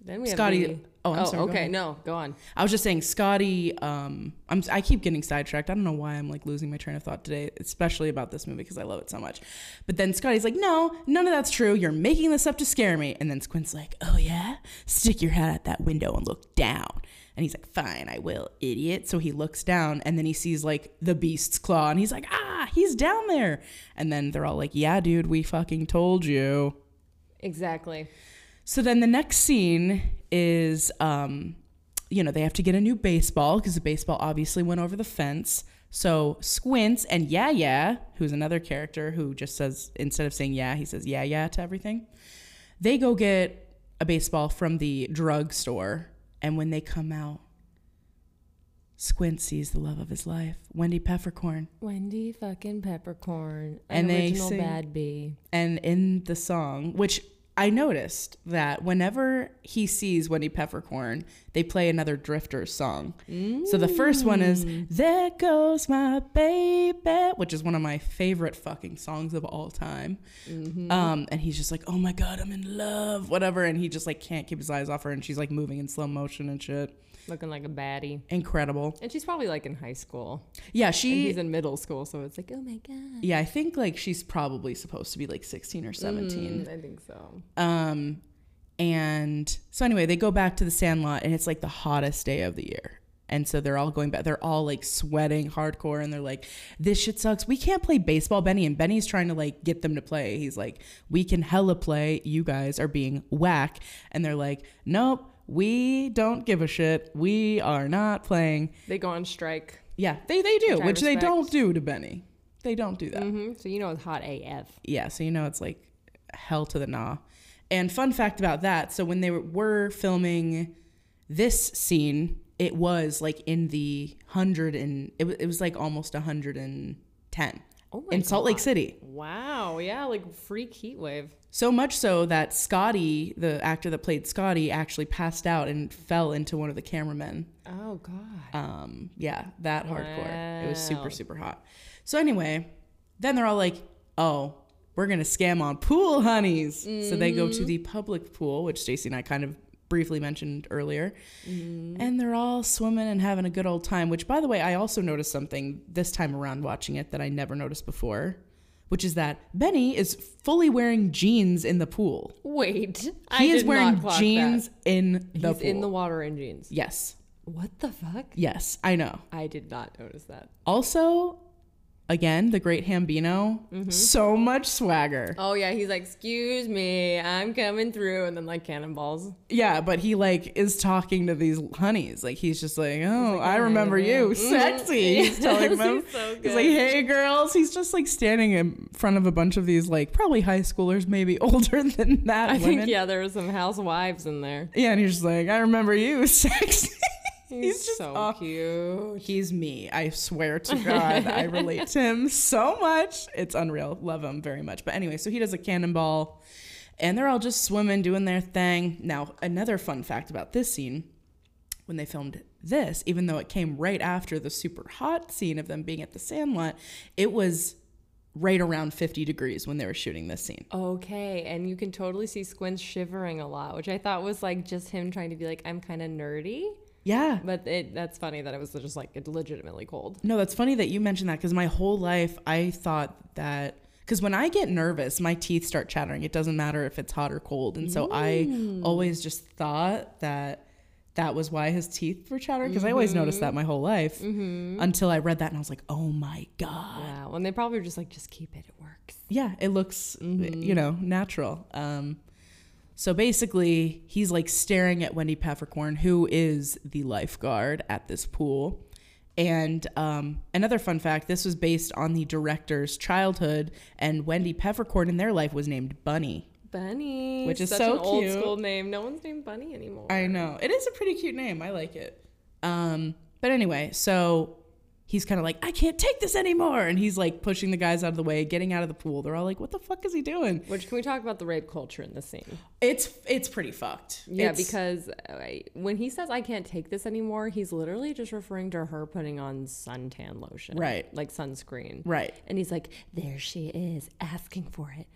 Then we Scotty- have. Oh, I'm sorry, okay, no, go on. I was just saying, Scotty. Um, I'm. I keep getting sidetracked. I don't know why I'm like losing my train of thought today, especially about this movie because I love it so much. But then Scotty's like, "No, none of that's true. You're making this up to scare me." And then Squint's like, "Oh yeah, stick your head out that window and look down." And he's like, "Fine, I will, idiot." So he looks down, and then he sees like the beast's claw, and he's like, "Ah, he's down there." And then they're all like, "Yeah, dude, we fucking told you." Exactly. So then the next scene is, um, you know, they have to get a new baseball because the baseball obviously went over the fence. So Squints and Yeah Yeah, who's another character who just says instead of saying yeah, he says yeah yeah to everything. They go get a baseball from the drugstore, and when they come out, Squint sees the love of his life, Wendy Peppercorn. Wendy fucking Peppercorn, an And they original sing- bad bee. And in the song, which I noticed that whenever he sees Wendy Peppercorn, they play another Drifters song. So the first one is There Goes My Baby, which is one of my favorite fucking songs of all time. Um, and he's just like, Oh my God, I'm in love, whatever. And he just like can't keep his eyes off her. And she's like moving in slow motion and shit. Looking like a baddie. Incredible. And she's probably like in high school. Yeah, And he's in middle school, so it's like, oh my god. Yeah, I think like she's probably supposed to be like 16 or 17. Mm, I think so. Um, and so anyway, they go back to the Sandlot, and it's like the hottest day of the year. And so they're all going back. They're all like sweating hardcore, and they're like, "This shit sucks. We can't play baseball, Benny." And Benny's trying to like get them to play. He's like, "We can hella play. You guys are being whack." And they're like, "Nope, we don't give a shit. We are not playing." They go on strike. Yeah, they they do, Which which they don't do to Benny. They don't do that hmm So you know it's hot AF. yeah, so you know it's like hell to the gnaw. And fun fact about that: so when they were, were filming this scene, it was like in the hundred and it was, it was like almost hundred and ten Oh my in Salt Lake City. Wow. Yeah, like freak heat wave. So much so that Scotty, the actor that played Scotty, actually passed out and fell into one of the cameramen. Oh god. Um, yeah, that hardcore. It was super, super hot. So anyway, then they're all like, "Oh, we're gonna scam on pool honeys." So they go to Mm-hmm. the public pool, which Stacy and I kind of briefly mentioned earlier, Mm-hmm. and they're all swimming and having a good old time. Which, by the way, I also noticed something this time around watching it that I never noticed before. Which is that Benny is fully wearing jeans in the pool. Wait. I He is did wearing jeans in That. the He's pool. in the water in jeans. yes, What the fuck? yes, I know. I did not notice that. Also, again, the great Hambino, Mm-hmm. so much swagger. Oh yeah, he's like, "Excuse me, I'm coming through," and then like cannonballs. Yeah, but he like is talking to these honeys. Like he's just like, "Oh, I remember you, Mhm. sexy." He's telling them. he's so He's like, "Hey, girls." He's just like standing in front of a bunch of these like probably high schoolers, maybe older than that I women. think yeah, there were some housewives in there. Yeah, and he's just like, "I remember you, sexy." He's, just so oh, cute. He's me. I swear to God, I relate to him so much. It's unreal. Love him very much. But anyway, so he does a cannonball, and they're all just swimming, doing their thing. Now, another fun fact about this scene when they filmed this, even though it came right after the super hot scene of them being at the sandlot, it was right around 50 degrees when they were shooting this scene. Okay, and you can totally see Squints shivering a lot, which I thought was like just him trying to be like, I'm kind of nerdy. Yeah. But it, that's funny that it was just like legitimately cold. No, that's funny that you mentioned that because my whole life I thought that because when I get nervous, my teeth start chattering. It doesn't matter if it's hot or cold, and so I mm. always just thought that that was why his teeth were chattering because I always mm-hmm. noticed that my whole life mm-hmm. until I read that and I was like, oh my god, Yeah, when they probably were just like, just keep it, it works. yeah, it looks mm-hmm. you know natural. Um, so basically, he's like staring at Wendy Peppercorn, who is the lifeguard at this pool. And um, another fun fact this was based on the director's childhood, and Wendy Peppercorn in their life was named Bunny. Bunny, Which is such so an old cute. school name. No one's named Bunny anymore. I know. It is a pretty cute name. I like it. Um, but anyway, so he's kind of like, I can't take this anymore. And he's like pushing the guys out of the way, getting out of the pool. They're all like, what the fuck is he doing? Which can we talk about the rape culture in this scene? It's it's pretty fucked. Yeah, It's- because uh, when he says I can't take this anymore, he's literally just referring to her putting on suntan lotion, Right. Like sunscreen, Right. And he's like, "There she is, asking for it,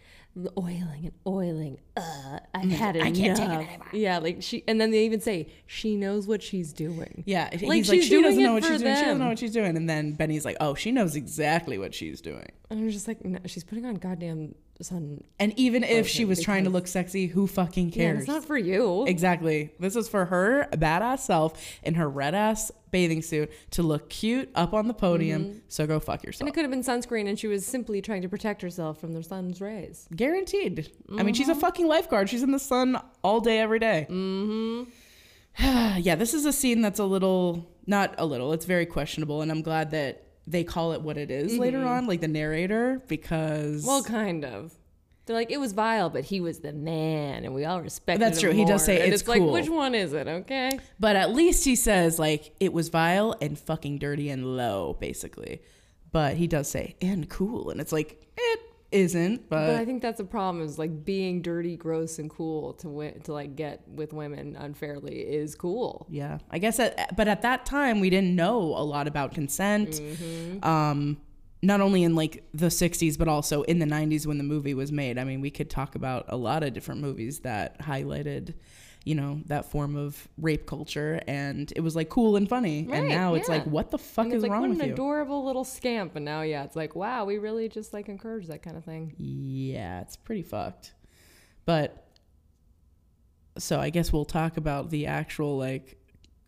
oiling and oiling. Uh, I've had enough." I can't take it anymore. Yeah, like she, and then they even say she knows what she's doing. Yeah, Like, he's like, she doesn't it know what she's doing. She doesn't know what she's doing. And then Benny's like, oh, she knows exactly what she's doing. And I'm just like, no, she's putting on goddamn sun. And even if she was trying to because- look sexy, who fucking Yeah, cares? it's not for you. exactly. This is for her badass self in her red ass bathing suit to look cute up on the podium. Mm-hmm. So go fuck yourself. And yourself. it could have been sunscreen, and she was simply trying to protect herself from the sun's rays. Guaranteed. I mean, she's Mm-hmm. a fucking lifeguard. She's in the sun all day, every day. Mm-hmm. yeah, this is a scene that's a little, not a little, it's very questionable. And I'm glad that they call it what it is later mm-hmm. on, like the narrator, because Well, kind of. They're like, it was vile, but he was the man, and we all respected That's him true. He does say And it's like, cool. which one is it? Okay. but at least he says like it was vile and fucking dirty and low, basically. But he does say and cool, and it's like it isn't, but, But I think that's the problem is like being dirty, gross, and cool to win, to like get with women unfairly is cool. yeah, I guess. At, but at that time, we didn't know a lot about consent. Mm-hmm. Um, not only in like the 60s but also in the 90s when the movie was made i mean we could talk about a lot of different movies that highlighted you know that form of rape culture and it was like cool and funny and Right, now it's yeah. like what the fuck And is it's like, wrong what with an you adorable little scamp. And now, yeah, it's like, wow, we really just like encourage that kind of thing. yeah it's pretty fucked but so i guess we'll talk about the actual like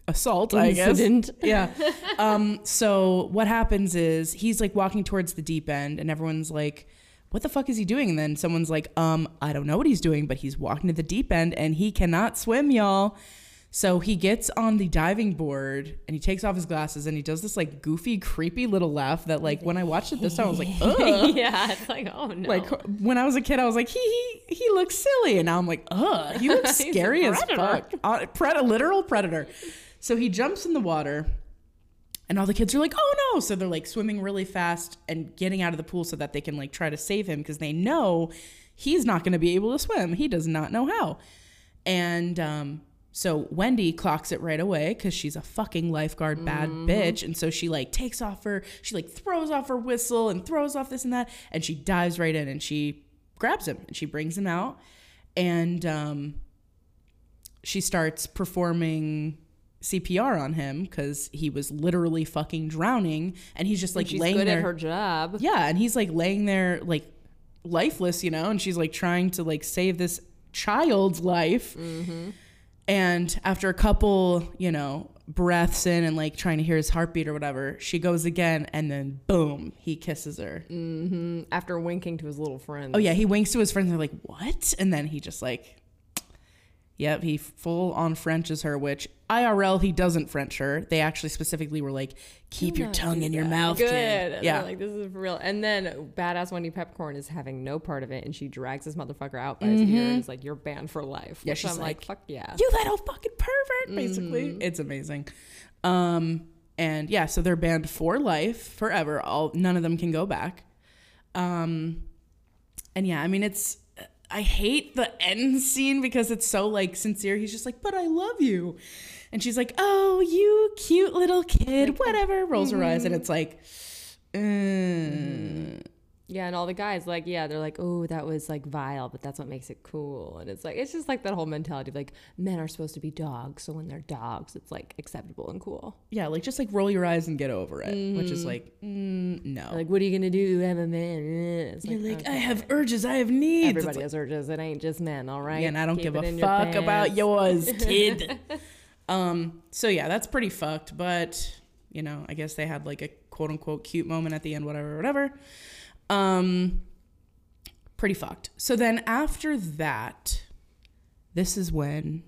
assault i guess Incident. yeah. Um, so what happens is he's like walking towards the deep end and everyone's like, what the fuck is he doing? And then someone's like, um, I don't know what he's doing, but he's walking to the deep end and he cannot swim, y'all. So he gets on the diving board and he takes off his glasses and he does this like goofy, creepy little laugh that like when I watched it this time I was like, ugh. yeah, it's like, oh no. Like when I was a kid, I was like, he he he looks silly, and now I'm like, ugh, he looks scary as fuck. Uh, pred- literal predator. So he jumps in the water, and all the kids are like, oh no! So they're like swimming really fast and getting out of the pool so that they can like try to save him because they know he's not going to be able to swim. He does not know how, and um. So Wendy clocks it right away because she's a fucking lifeguard bad bitch, and so she like takes off her, she like throws off her whistle and throws off this and that, and she dives right in and she grabs him and she brings him out, and um, she starts performing CPR on him because he was literally fucking drowning, and he's just like laying there. she's laying good there. at her job. Yeah, and he's like laying there like lifeless, you know, and she's like trying to like save this child's life. Mm-hmm. And after a couple, you know, breaths in and like trying to hear his heartbeat or whatever, she goes again, and then boom, he kisses her. Mm-hmm. After winking to his little friends. Oh yeah, he winks to his friends. And they're like, "What?" And then he just like, yep, he full on Frenches her. Which IRL he doesn't French her. They actually specifically were like, "Keep your tongue in your mouth, Good. kid." Yeah, Like this is for real. And then badass Wendy Pepcorn is having no part of it, and she drags this motherfucker out by his ear and is like, "You're banned for life." Yeah, Which she's I'm like, like, "Fuck yeah." you little fucking pervert. Basically, it's amazing. Um, and yeah, so they're banned for life, forever. All none of them can go back. Um, and yeah, I mean, it's I hate the end scene because it's so like sincere. He's just like, "But I love you," and she's like, "Oh, you cute little kid, whatever." Rolls her eyes, and it's like, uh, Yeah, and all the guys like, yeah, they're like, "Oh, that was like vile, but that's what makes it cool." And it's like, it's just like that whole mentality of like men are supposed to be dogs, so when they're dogs, it's like acceptable and cool. yeah, like just like roll your eyes and get over it, which is like, mm, no. Like, what are you gonna do? I'm a man. It's You're like, okay. I have urges, I have needs. It's Everybody has urges. It ain't just men, all right. Yeah, and I don't Keep give a in your fuck about yours, kid. um, so yeah, that's pretty fucked, but you know, I guess they had like a quote unquote cute moment at the end, whatever, whatever. Um pretty fucked. So then after that, this is when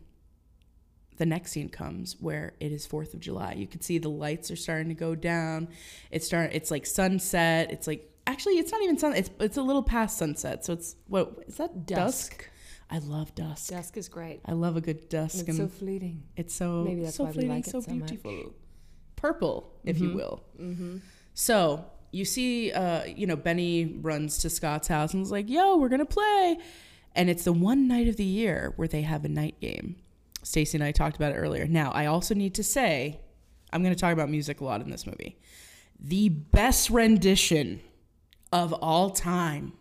the next scene comes where it is 4th of July. You can see the lights are starting to go down. It's start it's like sunset. It's like actually it's not even sun it's it's a little past sunset. So it's what is that dusk? Dusk. I love dusk. Dusk is great. I love a good dusk It's and so fleeting. it's so Maybe that's so why we fleeting, like it so so much. beautiful. Purple, if you will. So you see, uh, you know, Benny runs to Scott's house and is like, "Yo, we're gonna play," and it's the one night of the year where they have a night game. Stacy and I talked about it earlier. Now, I also need to say, I'm gonna talk about music a lot in this movie. The best rendition of all time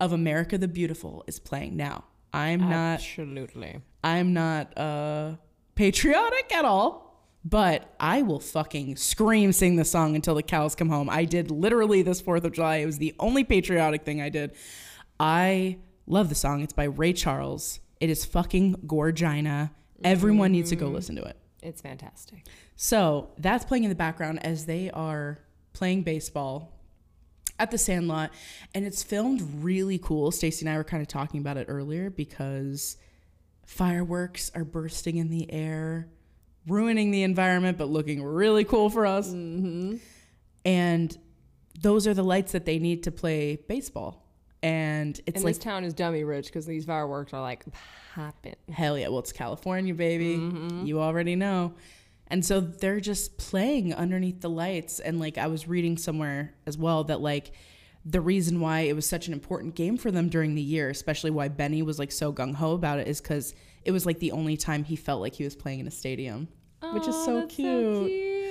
of America the Beautiful is playing now. I'm not Absolutely. I'm not uh, patriotic at all, but I will fucking scream sing the song until the cows come home. I did literally this 4th of July. It was the only patriotic thing I did. I love the song. It's by Ray Charles. It is fucking Gorgina. Everyone needs to go mm-hmm. listen to it. It's fantastic. So that's playing in the background as they are playing baseball at the Sandlot, and it's filmed really cool. Stacy and I were kind of talking about it earlier because fireworks are bursting in the air, ruining the environment, but looking really cool for us. and those are the lights that they need to play baseball. And it's and like this town is dummy rich because these fireworks are like popping. Hell yeah. Well, it's California, baby. Mm-hmm. You already know. And so they're just playing underneath the lights. And like I was reading somewhere as well that like the reason why it was such an important game for them during the year, especially why Benny was like so gung ho about it, is because it was like the only time he felt like he was playing in a stadium, which is Oh, so that's cute. cute.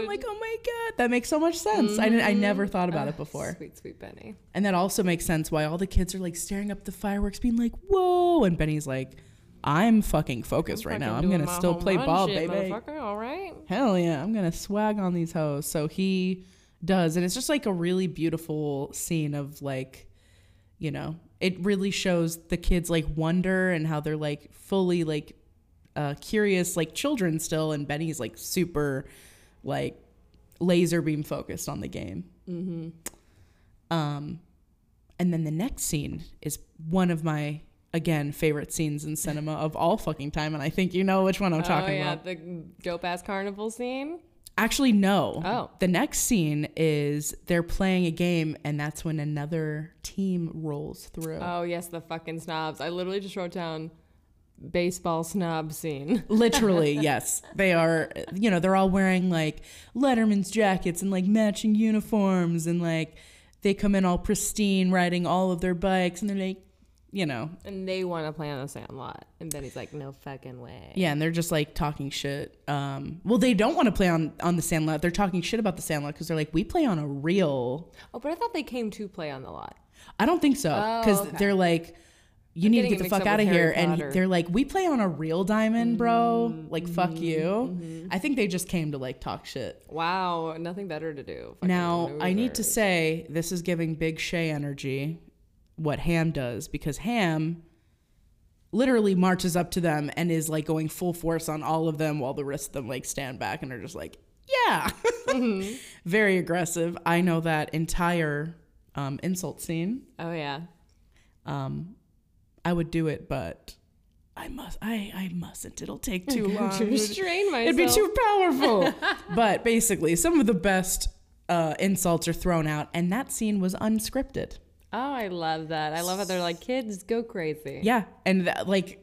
I'm like, oh my god, that makes so much sense. I didn't, I mm-hmm. never thought about it before. Sweet, sweet Benny. And that also makes sense why all the kids are like staring up the fireworks, being like, whoa. And Benny's like, I'm fucking focused right now. I'm to still play ball, baby. All right. Hell yeah. I'm to swag on these hoes. So he does. And it's just like a really beautiful scene of like, you know, it really shows the kids like wonder and how they're like fully like uh, curious, like children still. And Benny's like super like laser beam focused on the game. Um, and then the next scene is one of my again favorite scenes in cinema of all fucking time, and I think you know which one I'm oh talking yeah, about. the dope ass carnival scene. Actually, no. Oh. the next scene is they're playing a game, and that's when another team rolls through. Oh yes, the fucking snobs. I literally just wrote down baseball snob scene. Literally, yes. They are, you know, they're all wearing like Letterman's jackets and like matching uniforms, and like they come in all pristine, riding all of their bikes, and they're like, you know, And they want to play on the sand lot. And Benny's like, no fucking way. Yeah, and they're just like talking shit. Um, well, they don't want to play on on the Sandlot. They're talking shit about the Sandlot because they're like, we play on a real. Oh, but I thought they came to play on the lot. I don't think so because Oh, okay. they're like, you need to get the fuck out of here, and Mm-hmm, they're like, we play on a real diamond, bro. Like, fuck you. I think they just came to like talk shit. Wow, nothing better to do. Fucking Now, I need to say this is giving Big Shea energy, what Ham does, because Ham literally marches up to them and is like going full force on all of them while the rest of them like stand back and are just like, yeah. Very aggressive. I know that entire um, insult scene. Oh yeah. Um, I would do it, but I must. I I mustn't. It'll take too long. to restrain myself. It'd be too powerful. but basically, some of the best uh, insults are thrown out, and that scene was unscripted. Oh, I love that. I love how they're like, kids, go crazy. Yeah, and that, like,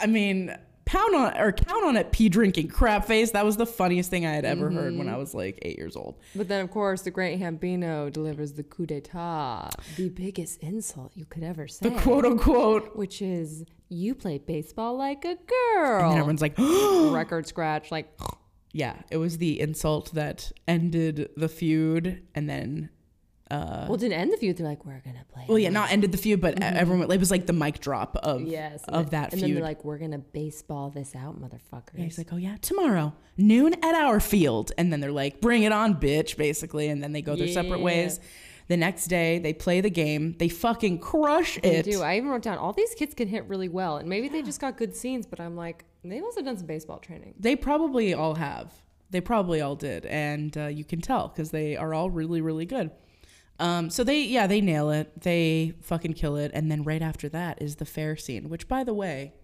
I mean, pound on or count on it, pee drinking crap face. That was the funniest thing I had ever heard when mm-hmm. I was like eight years old. But then, of course, the great Hambino delivers the coup d'etat, the biggest insult you could ever say. The quote unquote, which is, you play baseball like a and girl. then everyone's like, Record scratch, like, yeah, it was the insult that ended the feud, and then. Uh, well, didn't end the feud. They're like, we're gonna play. well, yeah, not ended the feud, but everyone it was like the mic drop of yes, of that and feud. then they're like, we're gonna baseball this out, motherfuckers. Yeah, he's like, oh yeah, tomorrow noon at our field, and then they're like, bring it on, bitch, basically, and then they go their separate ways. The next day, they play the game. They fucking crush They it. do. I even wrote down all these kids can hit really well, and maybe they just got good scenes. But I'm like, they must have also done some baseball training. They probably all have. They probably all did, and uh, you can tell because they are all really, really good. Um, so they, yeah, they nail it. They fucking kill it, and then right after that is the fair scene. Which, by the way,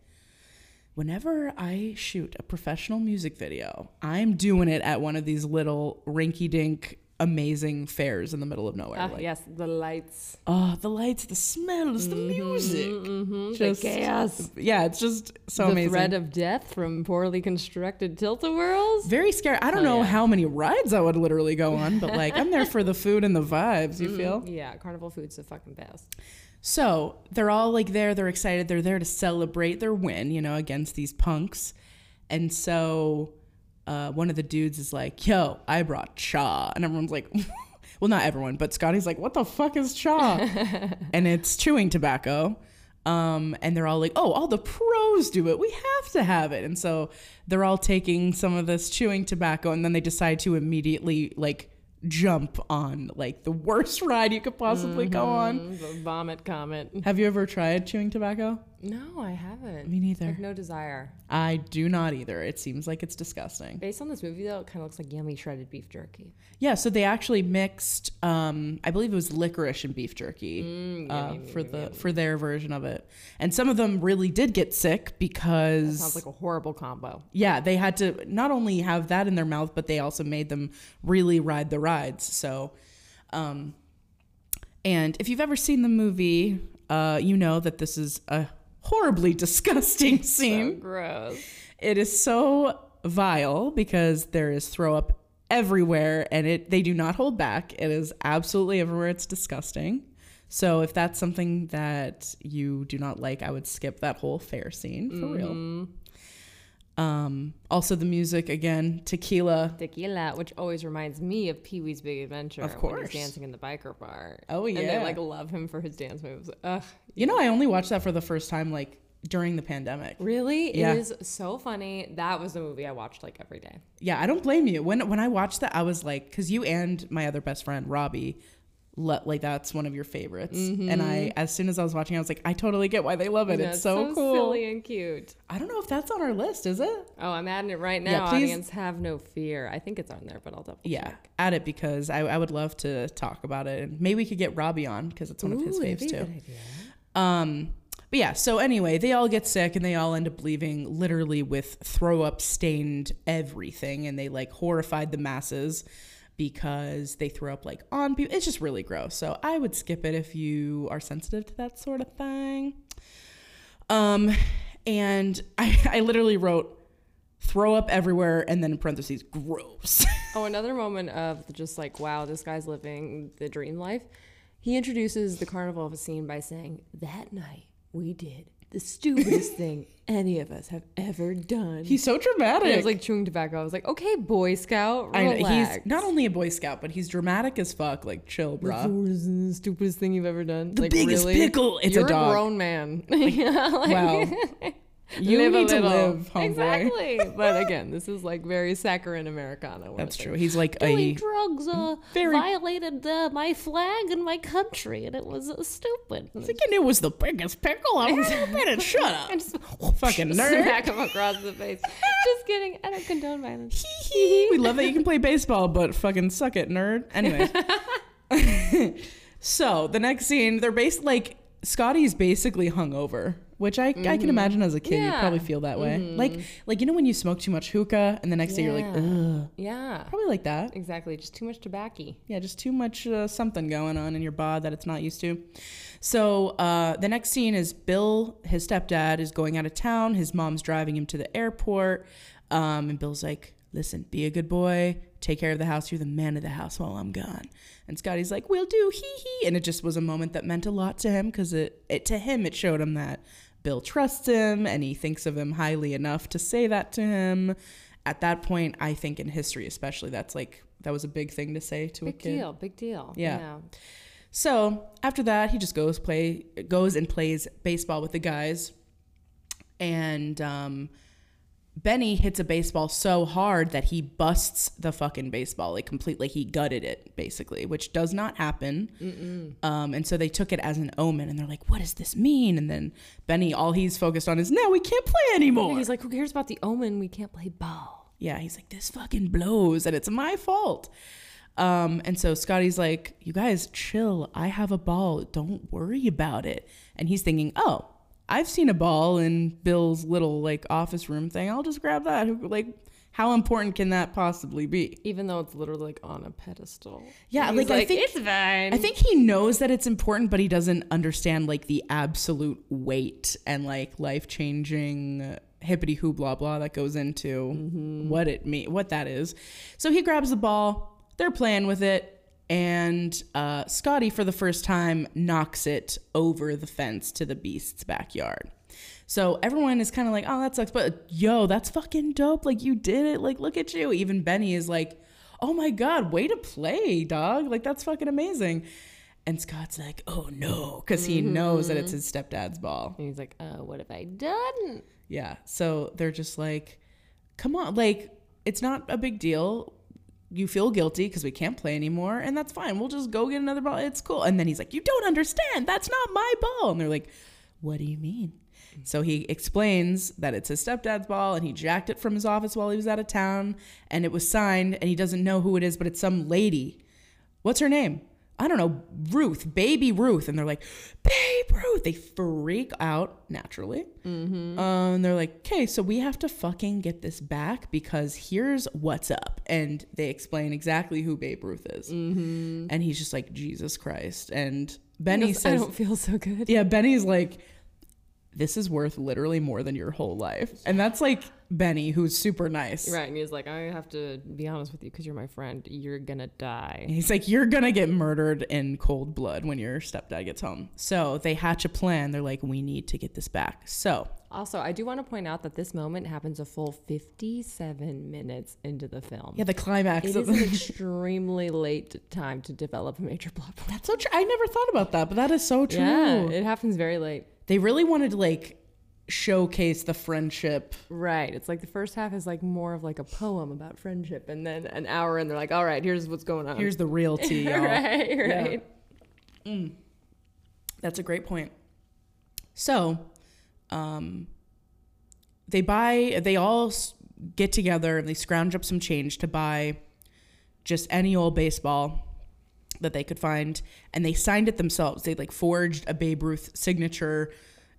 whenever I shoot a professional music video, I'm doing it at one of these little rinky-dink, amazing fairs in the middle of nowhere. Ah, like, yes, the lights, Oh, the lights, the smells, the music. mm-hmm, Just- the chaos, Yeah, it's just so the amazing. The threat of death from poorly constructed tilt-a-whirls. Very scary. I don't Hell know yeah. how many rides I would literally go on, but like I'm there for the food and the vibes, you feel? Yeah, carnival food's the fucking best. So they're all like there, they're excited, they're there to celebrate their win, you know, against these punks. And so uh, one of the dudes is like, yo, I brought chaw. And everyone's like, well, not everyone, but Scotty's like, what the fuck is chaw? and it's chewing tobacco. Um, and they're all like, oh, all the pros do it. We have to have it. And so they're all taking some of this chewing tobacco and then they decide to immediately like jump on like the worst ride you could possibly go on. Mm, The vomit comet. Have you ever tried chewing tobacco? No, I haven't. Me neither. No desire. I do not either. It seems like it's disgusting. Based on this movie, though, it kind of looks like yummy shredded beef jerky. Yeah, so they actually mixed, um, I believe it was licorice and beef jerky Mm, uh, yummy, for yummy, the yummy. for their version of it, and some of them really did get sick because it Sounds like a horrible combo. yeah, they had to not only have that in their mouth, but they also made them really ride the rides. So, um, and if you've ever seen the movie, uh, you know that this is a horribly disgusting scene. So gross. It is so vile because there is throw up everywhere, and it they do not hold back. It is absolutely everywhere. It's disgusting. So if that's something that you do not like, I would skip that whole fair scene for real. Mm-hmm. Um, also, the music again, tequila. Tequila, which always reminds me of Pee Wee's Big Adventure. Of when course. he's dancing in the biker bar. Oh, yeah, And they like love him for his dance moves. Ugh. You know, I only watched that for the first time like during the pandemic. Really? Yeah. It is so funny. That was the movie I watched like every day. Yeah, I don't blame you. When when I watched that, I was like, because you and my other best friend Robbie, like that's one of your favorites. And I, as soon as I was watching, I was like, I totally get why they love it. Yeah, it's so, cool. silly and cute. I don't know if that's on our list, is it? Oh, I'm adding it right now. Yeah, please- Audience, have no fear. I think it's on there, but I'll double Yeah, check. add it because I, I would love to talk about it, and maybe we could get Robbie on because it's one of his Ooh, faves a too. good idea. Um, but yeah, so anyway, they all get sick and they all end up leaving literally with throw up stained everything, and they like horrified the masses because they throw up like on people. It's just really gross. So I would skip it if you are sensitive to that sort of thing. Um, and I, I literally wrote throw up everywhere and then in parentheses gross. Oh, another moment of just like, wow, this guy's living the dream life. He introduces the carnival of a scene by saying, That night we did the stupidest thing any of us have ever done. He's so dramatic. and it was like chewing tobacco. I was like, okay, Boy Scout, I know, relax. he's not only a Boy Scout, but he's dramatic as fuck. Like, chill, bruh. What is the stupidest thing you've ever done? The like, biggest really? pickle. It's a You're a, dog. grown man. Yeah, like- Wow. You live need to live, homeboy. Exactly. but again, this is like very saccharine Americana. That's true. He's like doing a drugs uh, Very- violated uh, my flag and my country, and it was uh, stupid. thinking it was the biggest pickle I've ever been in. Shut up. And just Fucking nerd. smack him across the face. just kidding. I don't condone violence. we love that you can play baseball, but fucking suck it, nerd. Anyways. so the next scene, they're based like Scotty's basically hungover, which I, I can imagine as a kid you'd probably feel that way. Like like you know when you smoke too much hookah and the next day you're like, Yeah. ugh. Yeah. Probably like that. Exactly. Just too much tobacco. Yeah, just too much uh, something going on in your bod that it's not used to. So uh, the next scene is Bill, his stepdad, is going out of town. His mom's driving him to the airport. Um, and Bill's like, listen, be a good boy. Take care of the house. You're the man of the house while I'm gone. And Scotty's like, we'll do, hee hee. And it just was a moment that meant a lot to him because it, it to him, it showed him that Bill trusts him and he thinks of him highly enough to say that to him. At that point, I think in history, especially, that's like, that was a big thing to say to a Big deal. Big deal. Yeah. So after that, he just goes play goes and plays baseball with the guys, and um, Benny hits a baseball so hard that he busts the fucking baseball like completely. He gutted it basically, which does not happen. Um, and so they took it as an omen, and they're like, "What does this mean?" And then Benny, all he's focused on is, "Now we can't play anymore." He's like, who cares about the omen? We can't play ball. Yeah, he's like, this fucking blows and it's my fault. Um, and so Scotty's like, you guys chill. I have a ball. Don't worry about it. And he's thinking, oh, I've seen a ball in Bill's little like office room thing. I'll just grab that. Like, how important can that possibly be? Even though it's literally like on a pedestal. Yeah, He's like, I think it's fine. I think he knows that it's important, but he doesn't understand like the absolute weight and like life changing hippity hoo blah blah that goes into mm-hmm. what it mean what that is. So he grabs the ball. They're playing with it, and uh, Scotty for the first time knocks it over the fence to the beast's backyard. So everyone is kind of like, "Oh, that sucks," but yo, that's fucking dope. Like you did it. Like look at you. Even Benny is like, "Oh my god, way to play, dog! Like that's fucking amazing." And Scott's like, "Oh no," because he knows that it's his stepdad's ball. And he's like, uh, what have I done? Yeah. So they're just like, come on. Like, it's not a big deal. You feel guilty because we can't play anymore, and that's fine. We'll just go get another ball. It's cool. And then he's like, You don't understand. That's not my ball. And they're like, What do you mean? So he explains that it's his stepdad's ball and he jacked it from his office while he was out of town and it was signed and he doesn't know who it is, but it's some lady. What's her name? I don't know, Ruth, baby Ruth. And they're like, Babe Ruth. They freak out naturally. Um, and they're like, okay, so we have to fucking get this back because here's what's up. And they explain exactly who Babe Ruth is. And he's just like, Jesus Christ. And Benny Because says, I don't feel so good. yeah, Benny's like, this is worth literally more than your whole life. And that's like Benny, who's super nice. Right, and he's like, I have to be honest with you because you're my friend. You're gonna die. And He's like, you're gonna get murdered in cold blood when your stepdad gets home. So they hatch a plan. They're like, we need to get this back. So Also, I do want to point out that this moment happens a full 57 minutes into the film. yeah, the climax It is an extremely late time to develop a major plot point. That's so true. I never thought about that, but that is so true. Yeah, it happens very late. they really wanted to like showcase the friendship. Right. It's like the first half is like more of like a poem about friendship, and then an hour, and they're like, "All right, here's what's going on." Here's the real tea, y'all. right, right. That's a great point. So, um, they buy, they all get together and they scrounge up some change to buy just any old baseball that they could find, and they signed it themselves. They like forged a Babe Ruth signature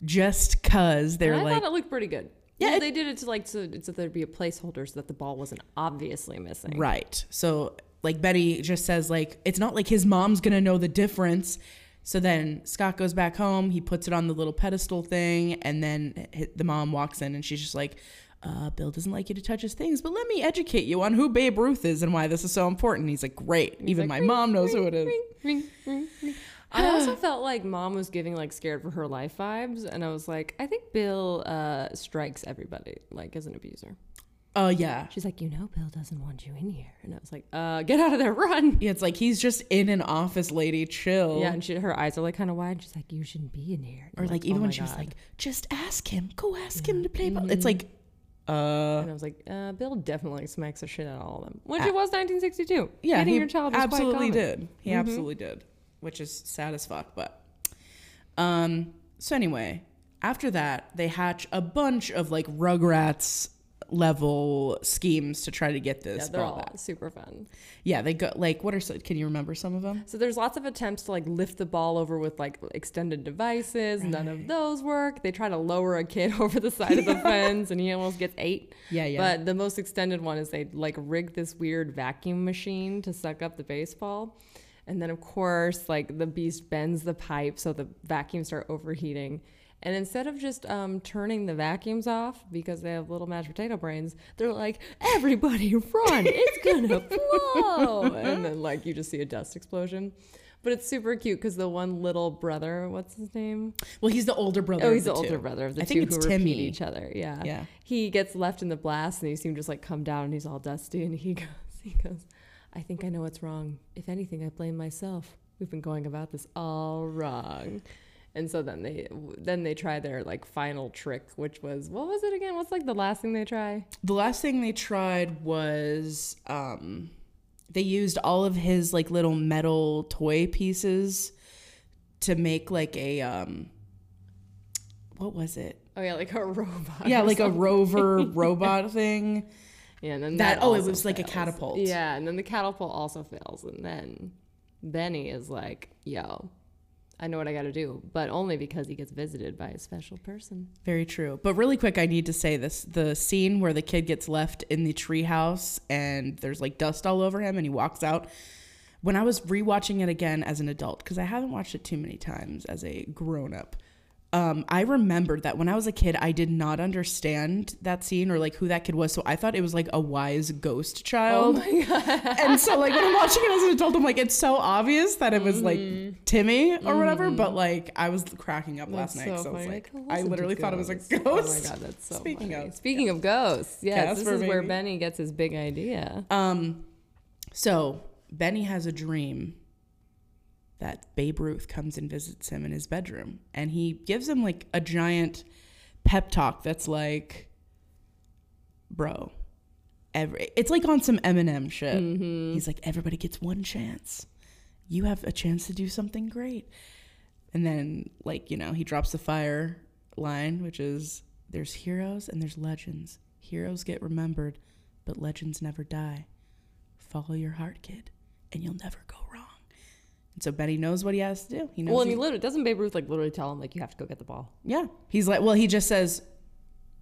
just cause they're And I like, thought it looked pretty good. Yeah, it- they did it to like so, so there'd be a placeholder so that the ball wasn't obviously missing. Right. So like Betty just says like it's not like his mom's gonna know the difference. So then Scott goes back home. He puts it on the little pedestal thing, and then the mom walks in, and she's just like, uh, "Bill doesn't like you to touch his things, but let me educate you on who Babe Ruth is and why this is so important." He's like, "Great, even like, my "Ring, mom knows who it is." Ring, ring, ring, ring." I also felt like mom was giving like scared for her life vibes, and I was like, I think Bill uh, strikes everybody like as an abuser. Oh yeah, She's like, you know, Bill doesn't want you in here, and I was like, uh, get out of there, run. yeah. It's like he's just in an office, lady. Chill. Yeah, and she, her eyes are like kind of wide. She's like, you shouldn't be in here. And Or I'm like oh even when my she was like, "Just ask him. Go ask him to play ball." It's like, uh, and I was like, uh, Bill definitely smacks the shit out of all of them, which it was 1962. Yeah, Hitting he your child was absolutely did. He absolutely did, which is sad as fuck. But um, so anyway, after that, they hatch a bunch of like Rugrats level schemes to try to get this Yeah, they're all back. super fun. Yeah, they go like what are some, can you remember some of them? So there's lots of attempts to like lift the ball over with like extended devices. None of those work. They try to lower a kid over the side of the fence, and he almost gets eight. Yeah, yeah. But the most extended one is they like rig this weird vacuum machine to suck up the baseball. And then of course, like the beast bends the pipe so the vacuums start overheating. And instead of just um, turning the vacuums off because they have little mashed potato brains, they're like, "Everybody run! It's gonna blow!" and then like you just see a dust explosion. But it's super cute because the one little brother, what's his name? Well, he's the older brother. Oh, he's the, the older brother of the I two think it's who Timmy. repeat each other. Yeah. Yeah. He gets left in the blast and you see him just like come down and he's all dusty and he goes, he goes, I think I know what's wrong. If anything, I blame myself. We've been going about this all wrong. And so then they then they try their like final trick, which was what was it again? What's like the last thing they try? The last thing they tried was um they used all of his like little metal toy pieces to make like a um what was it? Oh yeah, like a robot. Yeah, like a rover robot thing. Yeah, and then That- that, oh, it was like a catapult. Yeah, and then the catapult also fails, and then Benny is like, "Yo, I know what I got to do," but only because he gets visited by a special person. Very true. But really quick, I need to say this: the scene where the kid gets left in the treehouse and there's like dust all over him, and he walks out. When I was rewatching it again as an adult, because I haven't watched it too many times as a grown up, um, I remembered that when I was a kid, I did not understand that scene or like who that kid was. So I thought it was like a wise ghost child. Oh my god! and so like when I'm watching it as an adult, I'm like, it's so obvious that it was like Timmy or whatever. But like I was cracking up last Mm-hmm. Night, so so, I was like, I literally thought it was a ghost? Oh my god, that's so Speaking funny. of- Speaking of ghosts, yes, Casper, this is where. Benny gets his big idea. Um, so Benny has a dream that Babe Ruth comes and visits him in his bedroom, and he gives him like a giant pep talk that's like, "Bro, every it's like on some Eminem shit." Mm-hmm. He's like, "Everybody gets one chance. You have a chance to do something great." And then, like you know, he drops the fire line, which is there's heroes and there's legends. Heroes get remembered, but legends never die. Follow your heart, kid, and you'll never go wrong. And so Benny knows what he has to do. He knows Well, and he- he literally doesn't Babe Ruth like literally tell him like you have to go get the ball. yeah. He's like, well, he just says,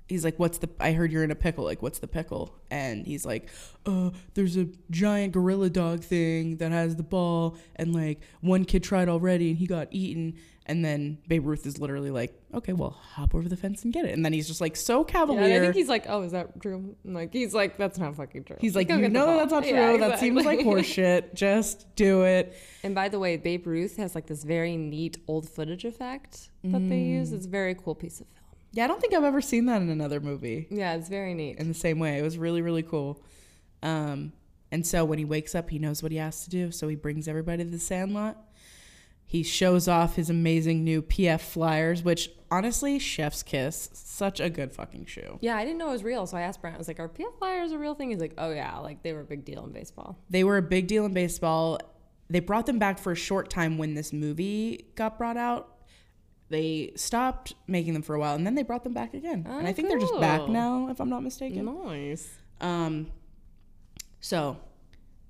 he's like, what's the, I heard you're in a pickle. Like, what's the pickle? And he's like, uh, there's a giant gorilla dog thing that has the ball. And like, one kid tried already and he got eaten. And then Babe Ruth is literally like, okay, well, hop over the fence and get it. And then he's just like so Yeah, cavalier. and I think he's like, oh, is that true? And, like he's like, that's not fucking true. He's like, you know that's not true. Yeah, That seems like horseshit. Just do it. And by the way, Babe Ruth has like this very neat old footage effect that they use. It's a very cool piece of film. Yeah, I don't think I've ever seen that in another movie. Yeah, it's very neat. in the same way. It was really, really cool. Um, and so when he wakes up, he knows what he has to do. So he brings everybody to the sandlot. He shows off his amazing new PF flyers, which honestly, chef's kiss. Such a good fucking shoe. Yeah, I didn't know it was real, so I asked Brent. I was like, "Are PF flyers a real thing?" He's like, "Oh yeah, like they were a big deal in baseball." They were a big deal in baseball. They brought them back for a short time when this movie got brought out. They stopped making them for a while and then they brought them back again. Oh, and I think they're just back now, if I'm not mistaken. Nice. Um, so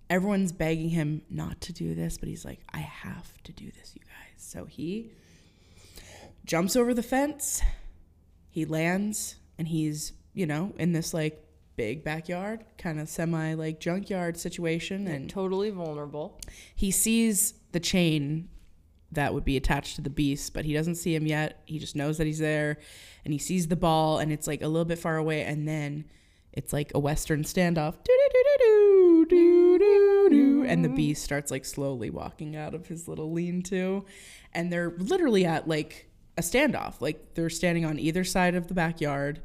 everyone's begging him not to do this, but he's like, I have to do this, you guys. So he jumps over the fence, he lands, and he's, you know, in this like big backyard, kind of semi like junkyard situation. And Totally vulnerable. he sees the chain that would be attached to the beast, but he doesn't see him yet. He just knows that he's there and he sees the ball and it's like a little bit far away and then it's like a western standoff. And the beast starts like slowly walking out of his little lean-to. And they're literally at like a standoff. Like they're standing on either side of the backyard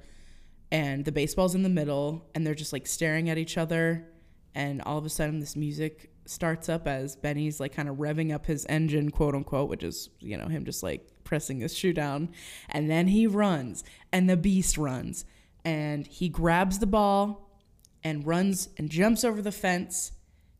and the baseball's in the middle and they're just like staring at each other. And all of a sudden this music starts up as Benny's like kind of revving up his engine quote unquote which is you know him just like pressing his shoe down. And then he runs and the beast runs and he grabs the ball and runs and jumps over the fence.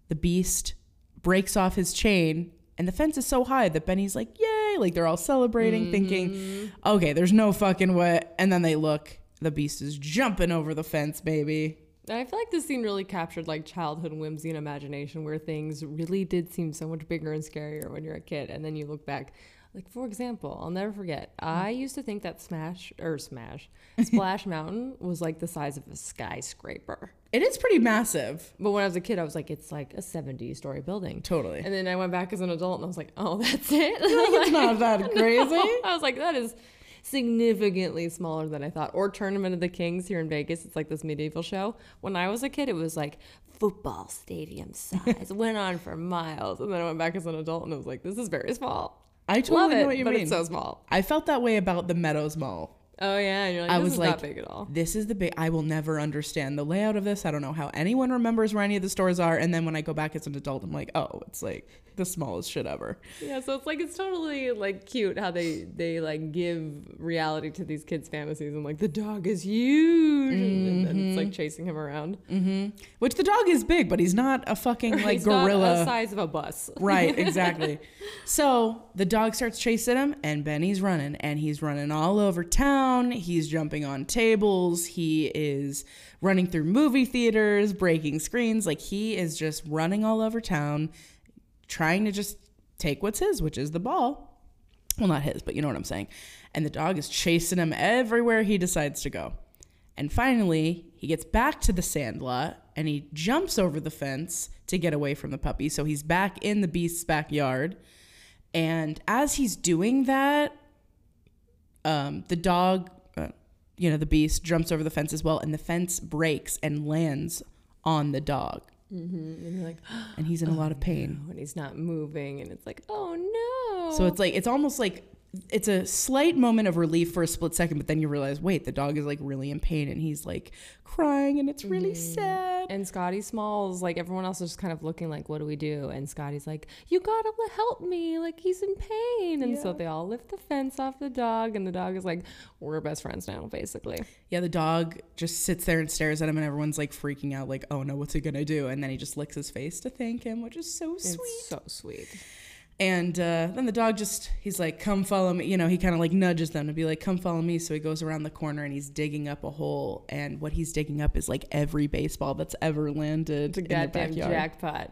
The beast breaks off his chain and the fence is so high that Benny's like yay! Like they're all celebrating thinking mm-hmm. okay there's no fucking way. And then they look. The beast is jumping over the fence baby I feel like this scene really captured like childhood whimsy and imagination where things really did seem so much bigger and scarier when you're a kid. And then you look back. Like, for example, I'll never forget, I mm-hmm. used to think that Smash, or Smash, Splash Mountain was like the size of a skyscraper. it is pretty massive But when I was a kid, I was like, it's like a 70 story building. totally And then I went back as an adult and I was like, oh, that's it? it's not that crazy. I was like, that is significantly smaller than I thought. Or Tournament of the Kings here in Vegas. It's like this medieval show. When I was a kid, it was like football stadium size. went on for miles. And then I went back as an adult and I was like, this is very small. I totally Love it, know what you but mean. it's so small. I felt that way about the Meadows Mall. Oh yeah, and you're like, I was like, not big at all. this is the big. I will never understand the layout of this. I don't know how anyone remembers where any of the stores are. And then when I go back as an adult, I'm like, oh, it's like the smallest shit ever. Yeah, so it's like it's totally like cute how they they like give reality to these kids' fantasies and like the dog is huge and then it's like mm-hmm. chasing him around. Mm-hmm. Which the dog is big, but he's not a fucking like He's gorilla. the size of a bus. Right, exactly. so the dog starts chasing him, and Benny's running, and he's running all over town. He's jumping on tables. He is running through movie theaters, breaking screens. Like he is just running all over town, trying to just take what's his, which is the ball. Well, not his, but you know what I'm saying. And the dog is chasing him everywhere he decides to go. And finally, he gets back to the sandlot and he jumps over the fence to get away from the puppy. So he's back in the beast's backyard. And as he's doing that, um, the dog, uh, you know, the beast jumps over the fence as well. And the fence breaks and lands on the dog. And you're like, And he's in a lot of pain. and he's not moving, and it's like, oh no. So it's like, it's almost like it's a slight moment of relief for a split second, but then you realize, wait, the dog is like really in pain and he's like crying and it's really mm-hmm. sad. and Scotty Smalls, like everyone else is just kind of looking like, what do we do? And Scotty's like, you gotta help me, like he's in pain. And so they all lift the fence off the dog, and the dog is like, we're best friends now, basically. Yeah, the dog just sits there and stares at him, and everyone's like freaking out, like, oh no, what's he gonna do? And then he just licks his face to thank him, which is so sweet. It's so sweet. And uh, then the dog just, he's like, come follow me. You know, he kind of like nudges them to be like, come follow me. So he goes around the corner and he's digging up a hole. And what he's digging up is like every baseball that's ever landed in the Goddamn backyard. jackpot.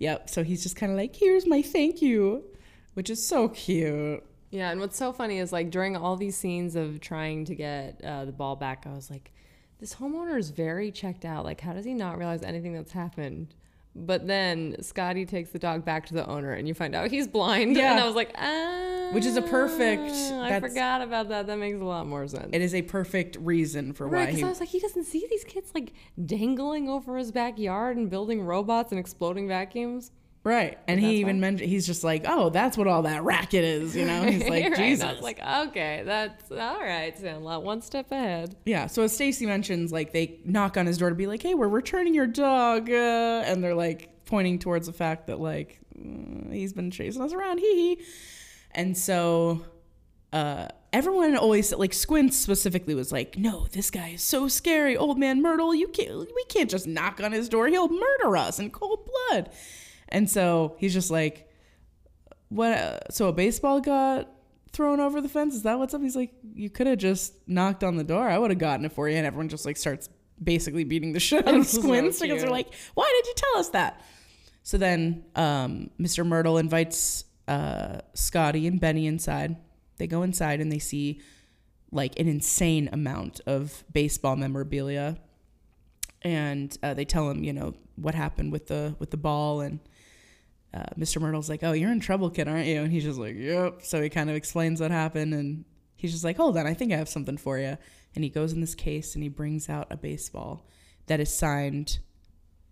Yep. So he's just kind of like, here's my thank you, which is so cute. Yeah, and what's so funny is like during all these scenes of trying to get uh, the ball back, I was like, this homeowner is very checked out. Like, how does he not realize anything that's happened? But then Scotty takes the dog back to the owner, and you find out he's blind. Yeah. And I was like, ah, Which is a perfect- I forgot about that. That makes a lot more sense. It is a perfect reason for Right, why because. I was like, he doesn't see these kids like dangling over his backyard and building robots and exploding vacuums. Right. And he even mentioned, he's just like, oh, that's what all that racket is. You know, he's like, Right, Jesus. I was like, okay, that's all right, Sandlot, one step ahead. Yeah. So as Stacy mentions, like they knock on his door to be like, "Hey, we're returning your dog," uh, and they're like pointing towards the fact that like mm, he's been chasing us around, hee hee. And so uh, everyone always like Squint specifically was like, "No, this guy is so scary, old man Mertle. You can't, we can't just knock on his door. He'll murder us in cold blood." And so he's just like, "What? Uh, so a baseball got." thrown over the fence? Is that what's up? He's like, you could have just knocked on the door. I would have gotten it for you. And everyone just like starts basically beating the shit out of so Squints because they're like, why did you tell us that? So then um, Mr. Mertle invites uh, Scotty and Benny inside. They go inside and they see like an insane amount of baseball memorabilia. And uh, they tell him, you know, what happened with the with the ball and uh, Mr. Mertle's like, "Oh, you're in trouble, kid, aren't you?" And he's just like, "Yep." So he kind of explains what happened, and he's just like, "Hold on, I think I have something for you." And he goes in this case and he brings out a baseball that is signed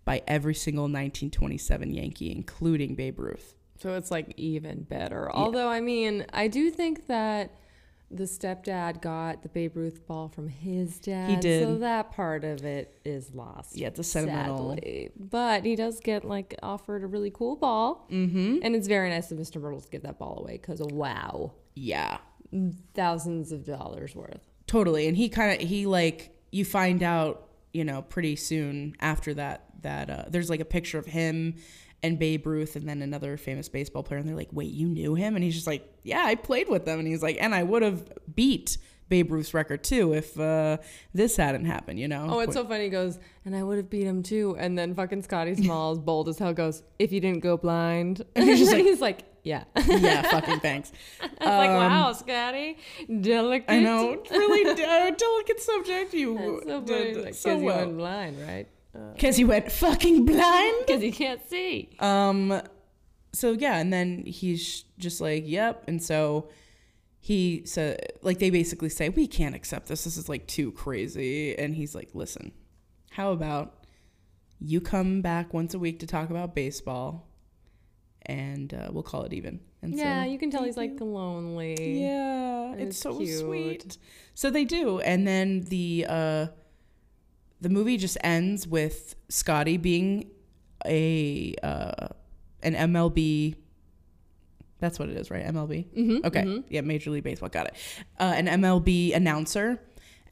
by every single 1927 Yankee, including Babe Ruth. So it's like even better. Although, I mean, I do think that the stepdad got the Babe Ruth ball from his dad. did. So that part of it is lost. Yeah, it's a sentimental- Sadly. But he does get like offered a really cool ball. Mm-hmm. And it's very nice of Mr. Mertle to give that ball away because wow, Yeah, thousands of dollars worth. totally. And he kind of he like you find out, you know, pretty soon after that that uh, there's like a picture of him and Babe Ruth and then another famous baseball player and they're like, "Wait, you knew him?" And he's just like, "Yeah, I played with them." And he's like, "And I would have beat Babe Ruth's record too if uh, this hadn't happened, you know?" Oh, it's so funny. He goes, and I would have beat him too. And then fucking Scotty Smalls, bold as hell, goes, if you didn't go blind. And he's like- he's like, yeah. Yeah, fucking thanks. I was like, wow, Scotty, delicate. Um, I know, really uh, delicate subject. You so did. Like, so you went blind, right? Because he went fucking blind. Because he can't see. Um, so yeah, and then he's just like, "Yep," and so he said, like, they basically say, "We can't accept this. This is like too crazy." And he's like, "Listen, how about you come back once a week to talk about baseball, and uh, we'll call it even." And Yeah, so, you can tell he's like lonely. Yeah, it's it's so cute. sweet. So they do, and then the uh, the movie just ends with Scotty being a uh, an MLB. That's what it is, right? MLB. Mm-hmm, Okay, yeah, Major League Baseball. Got it. Uh, an MLB announcer,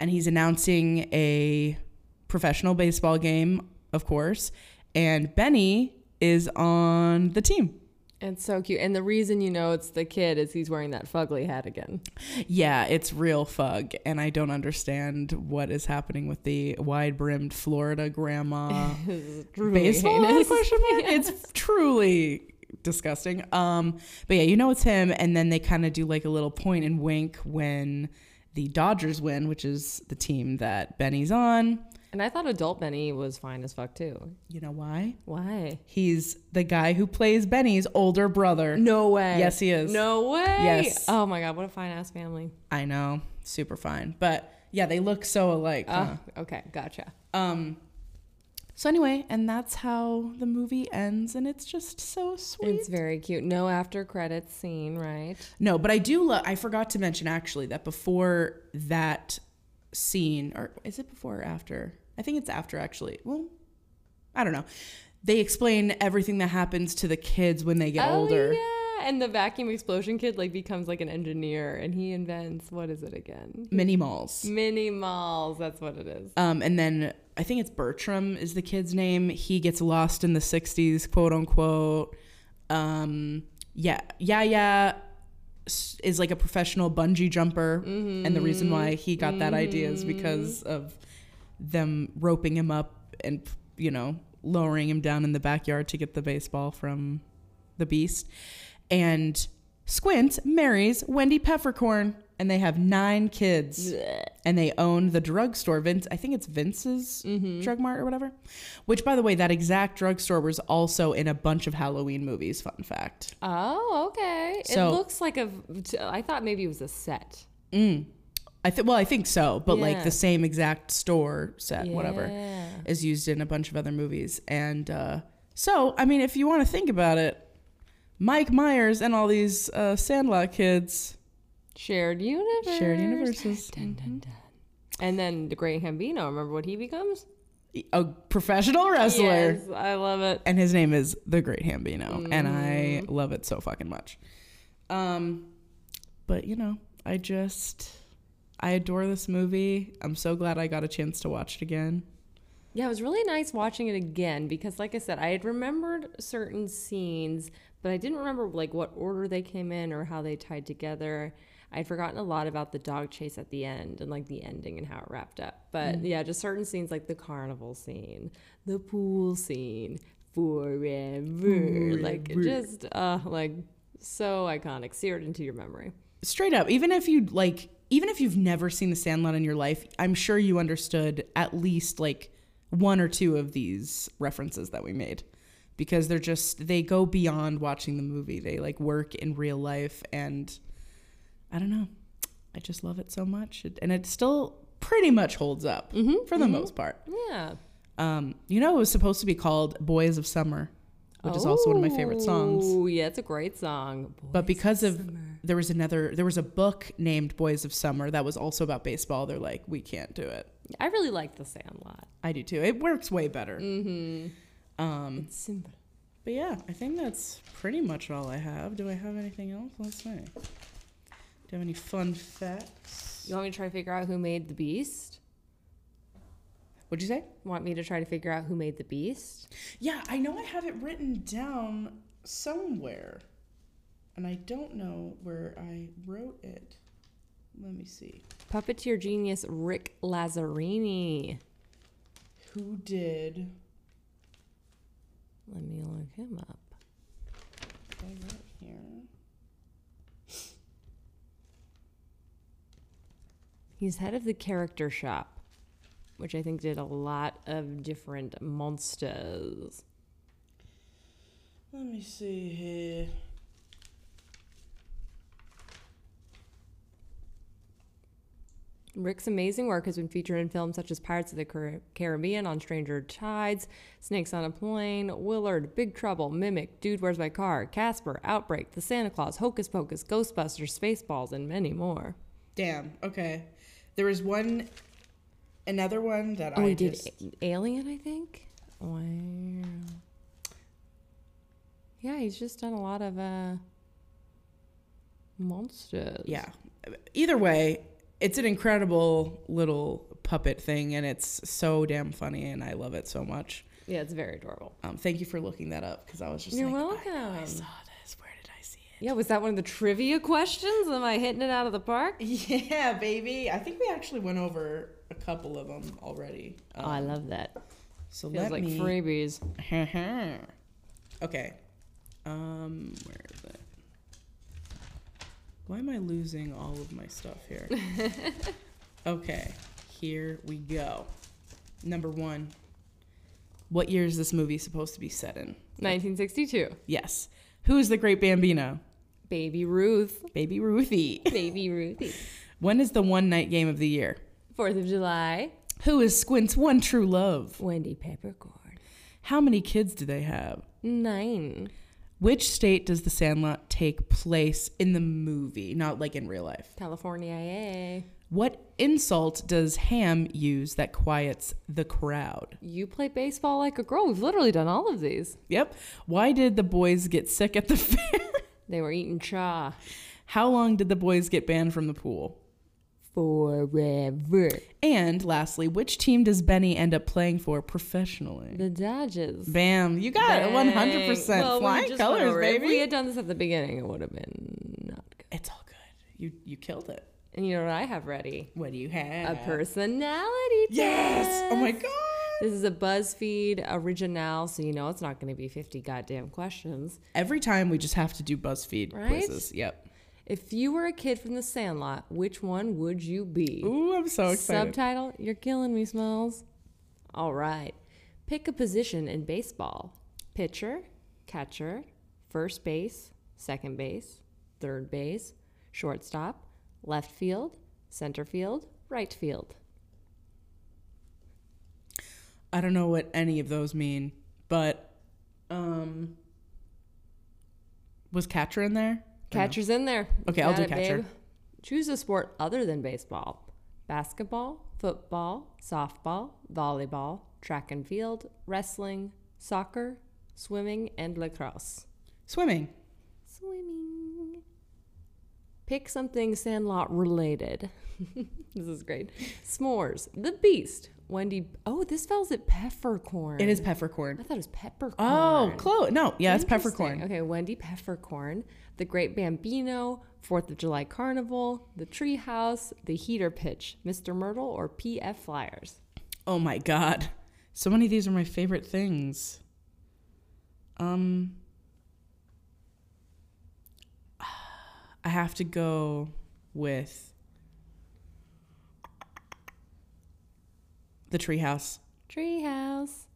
and he's announcing a professional baseball game, of course. And Benny is on the team. It's so cute. And the reason you know it's the kid is he's wearing that fugly hat again. Yeah, it's real fug, and I don't understand what is happening with the wide-brimmed Florida grandma It's truly baseball heinous. question mark. It's truly disgusting. Um, but yeah, you know it's him, and then they kind of do like a little point and wink when the Dodgers win, which is the team that Benny's on. And I thought adult Benny was fine as fuck too. You know why? Why? He's the guy who plays Benny's older brother. No way. Yes, he is. No way. Yes. Oh my god, what a fine ass family. I know, super fine. But yeah, they look so alike. huh? Oh, okay, gotcha. Um. So anyway, and that's how the movie ends, and it's just so sweet. It's very cute. No after credits scene, right? no, but I do love. I forgot to mention actually that before that scene, or is it before or after? I think it's after actually. Well, I don't know. They explain everything that happens to the kids when they get older. Oh, yeah. And the vacuum explosion kid like becomes like an engineer and he invents what is it again? Mini malls. Mini malls. That's what it is. Um, and then I think it's Bertram is the kid's name. He gets lost in the '60s, quote unquote. Um, yeah, Yeah-Yeah s- is like a professional bungee jumper, and the reason why he got that idea is because of them roping him up and you know lowering him down in the backyard to get the baseball from the beast. And Squint marries Wendy Peppercorn, and they have nine kids. And they own the drugstore. Vince, I think it's Vince's mm-hmm. Drug Mart or whatever. Which, by the way, that exact drugstore was also in a bunch of Halloween movies. Fun fact. Oh, okay. So- it looks like a. I thought maybe it was a set. Mm. I think well, I think so, but like the same exact store set, whatever, is used in a bunch of other movies. And uh, so, I mean, if you want to think about it, Mike Myers and all these uh, Sandlot kids Shared universe. shared universes. Dun, dun, dun. And then the Great Hambino. Remember what he becomes? A professional wrestler, Yes, I love it. and his name is the Great Hambino, and I Mm. love it so fucking much. Um, but you know, I just I adore this movie. I'm so glad I got a chance to watch it again. Yeah, it was really nice watching it again because, like I said, I had remembered certain scenes, but I didn't remember like what order they came in or how they tied together. I'd forgotten a lot about the dog chase at the end and like the ending and how it wrapped up. But yeah, just certain scenes like the carnival scene, the pool scene, forever, like just uh like so iconic, seared into your memory. straight up even if you like even if you've never seen the sandlot in your life i'm sure you understood at least like one or two of these references that we made. Because they're just they go beyond watching the movie. They like work in real life and i don't know. I just love it so much. It- and it still pretty much holds up for the most part. Yeah. um, you know it was supposed to be called boys of summer which is also one of my favorite songs. Oh, yeah, it's a great song. but because of there was another there was a book named boys of summer that was also about baseball they're like we can't do it I really like The Sandlot. i do too it works way better Mm-hmm. um It's simple. but yeah i think that's pretty much all i have do i have anything else let's see do you have any fun facts You want me to try to figure out who made the beast? what'd you say Want me to try to figure out who made the beast? yeah i know i have it written down somewhere and i don't know where i wrote it let me see Puppeteer genius Rick Lazzarini. who did Let me look him up. I wrote here He's head of the character shop, which I think did a lot of different monsters. Let me see here. Rick's amazing work has been featured in films such as Pirates of the Car- Caribbean, On Stranger Tides, Snakes on a Plane, Willard, Big Trouble, Mimic, Dude Where's My Car, Casper, Outbreak, The Santa Clause, Hocus Pocus, Ghostbusters, Spaceballs, and many more. Damn. Okay. There was one, another one that Oh, I did just. A- Alien, I think. Wow. Yeah, he's just done a lot of uh monsters. Yeah. Either way, it's an incredible little puppet thing, and it's so damn funny, and I love it so much. Yeah, it's very adorable. Um, thank you for looking that up because I was just You're like, welcome. know I saw this. Where did I see it? Yeah, was that one of the trivia questions? Am I hitting it out of the park? Yeah, baby. I think we actually went over a couple of them already. Um, oh, I love that. So Feels let like me. freebies. okay. Um, where is it? Why am I losing all of my stuff here? okay, here we go. Number one. What year is this movie supposed to be set in? 1962. Yes. Who is the great Bambino? Baby Ruth. Baby Ruthie. Baby Ruthie. when is the one night game of the year? Fourth of July. Who is Squint's one true love? Wendy Peppercorn. How many kids do they have? Nine. Which state does the Sandlot take place in the movie, not like in real life? California. Yay. What insult does Ham use that quiets the crowd? You play baseball like a girl. We've literally done all of these. Yep. Why did the boys get sick at the fair? They were eating chaw. How long did the boys get banned from the pool? Forever. And lastly, which team does Benny end up playing for professionally? The Dodgers. Bam, you got it. 100%. Well, we Flying colors, it. If we had done this at the beginning, it would have been not good. It's all good. You you killed it. And you know what I have ready? What do you have? A personality test. Yes. Oh my god. This is a BuzzFeed original, so you know it's not going to be 50 goddamn questions. Every time we just have to do BuzzFeed Right? quizzes. Yep. If you were a kid from the Sandlot, which one would you be? Ooh, I'm so excited. Subtitle: You're killing me, Smells. All right. Pick a position in baseball: pitcher, catcher, first base, second base, third base, shortstop, left field, center field, right field. I don't know what any of those mean, but um was catcher in there? No? Catcher's in there. Okay, I'll do it, catcher. babe. Choose a sport other than baseball: basketball, football, softball, volleyball, track and field, wrestling, soccer, swimming, and lacrosse. Swimming. Swimming. Pick something Sandlot related. this is great. S'mores. The Beast. Wendy. Oh, this spells it peppercorn. It is peppercorn. I thought it was peppercorn. Oh, close. No, yeah, it's peppercorn. Okay, Wendy Peppercorn, The Great Bambino, Fourth of July Carnival, The Treehouse, The Heater Pitch, Mr. Mertle, or PF Flyers. Oh my god. So many of these are my favorite things. Um I have to go with the treehouse. Treehouse.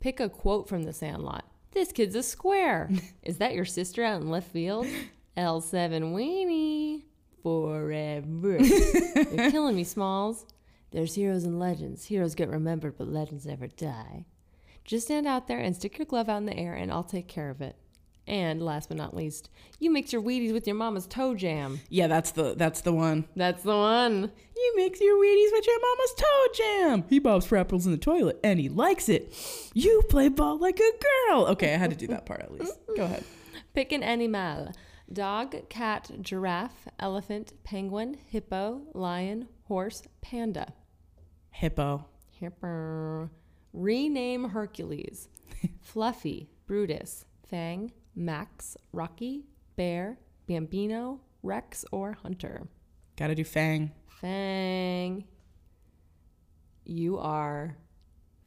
Pick a quote from The Sandlot. This kid's a square. Is that your sister out in left field? L7 Weenie. Forever. You're killing me, Smalls. There's heroes and legends. Heroes get remembered, but legends never die. Just stand out there and stick your glove out in the air, and I'll take care of it. And last but not least, you mix your Wheaties with your mama's toe jam. Yeah, that's the that's the one. That's the one. You mix your Wheaties with your mama's toe jam. He bobs for apples in the toilet and he likes it. You play ball like a girl. Okay, I had to do that part at least. Go ahead. Pick an animal dog, cat, giraffe, elephant, penguin, hippo, lion, horse, panda. Hippo. Hippo. Rename Hercules Fluffy, Brutus, Fang, Max, Rocky, Bear, Bambino, Rex, or Hunter. Gotta do Fang. Fang. You are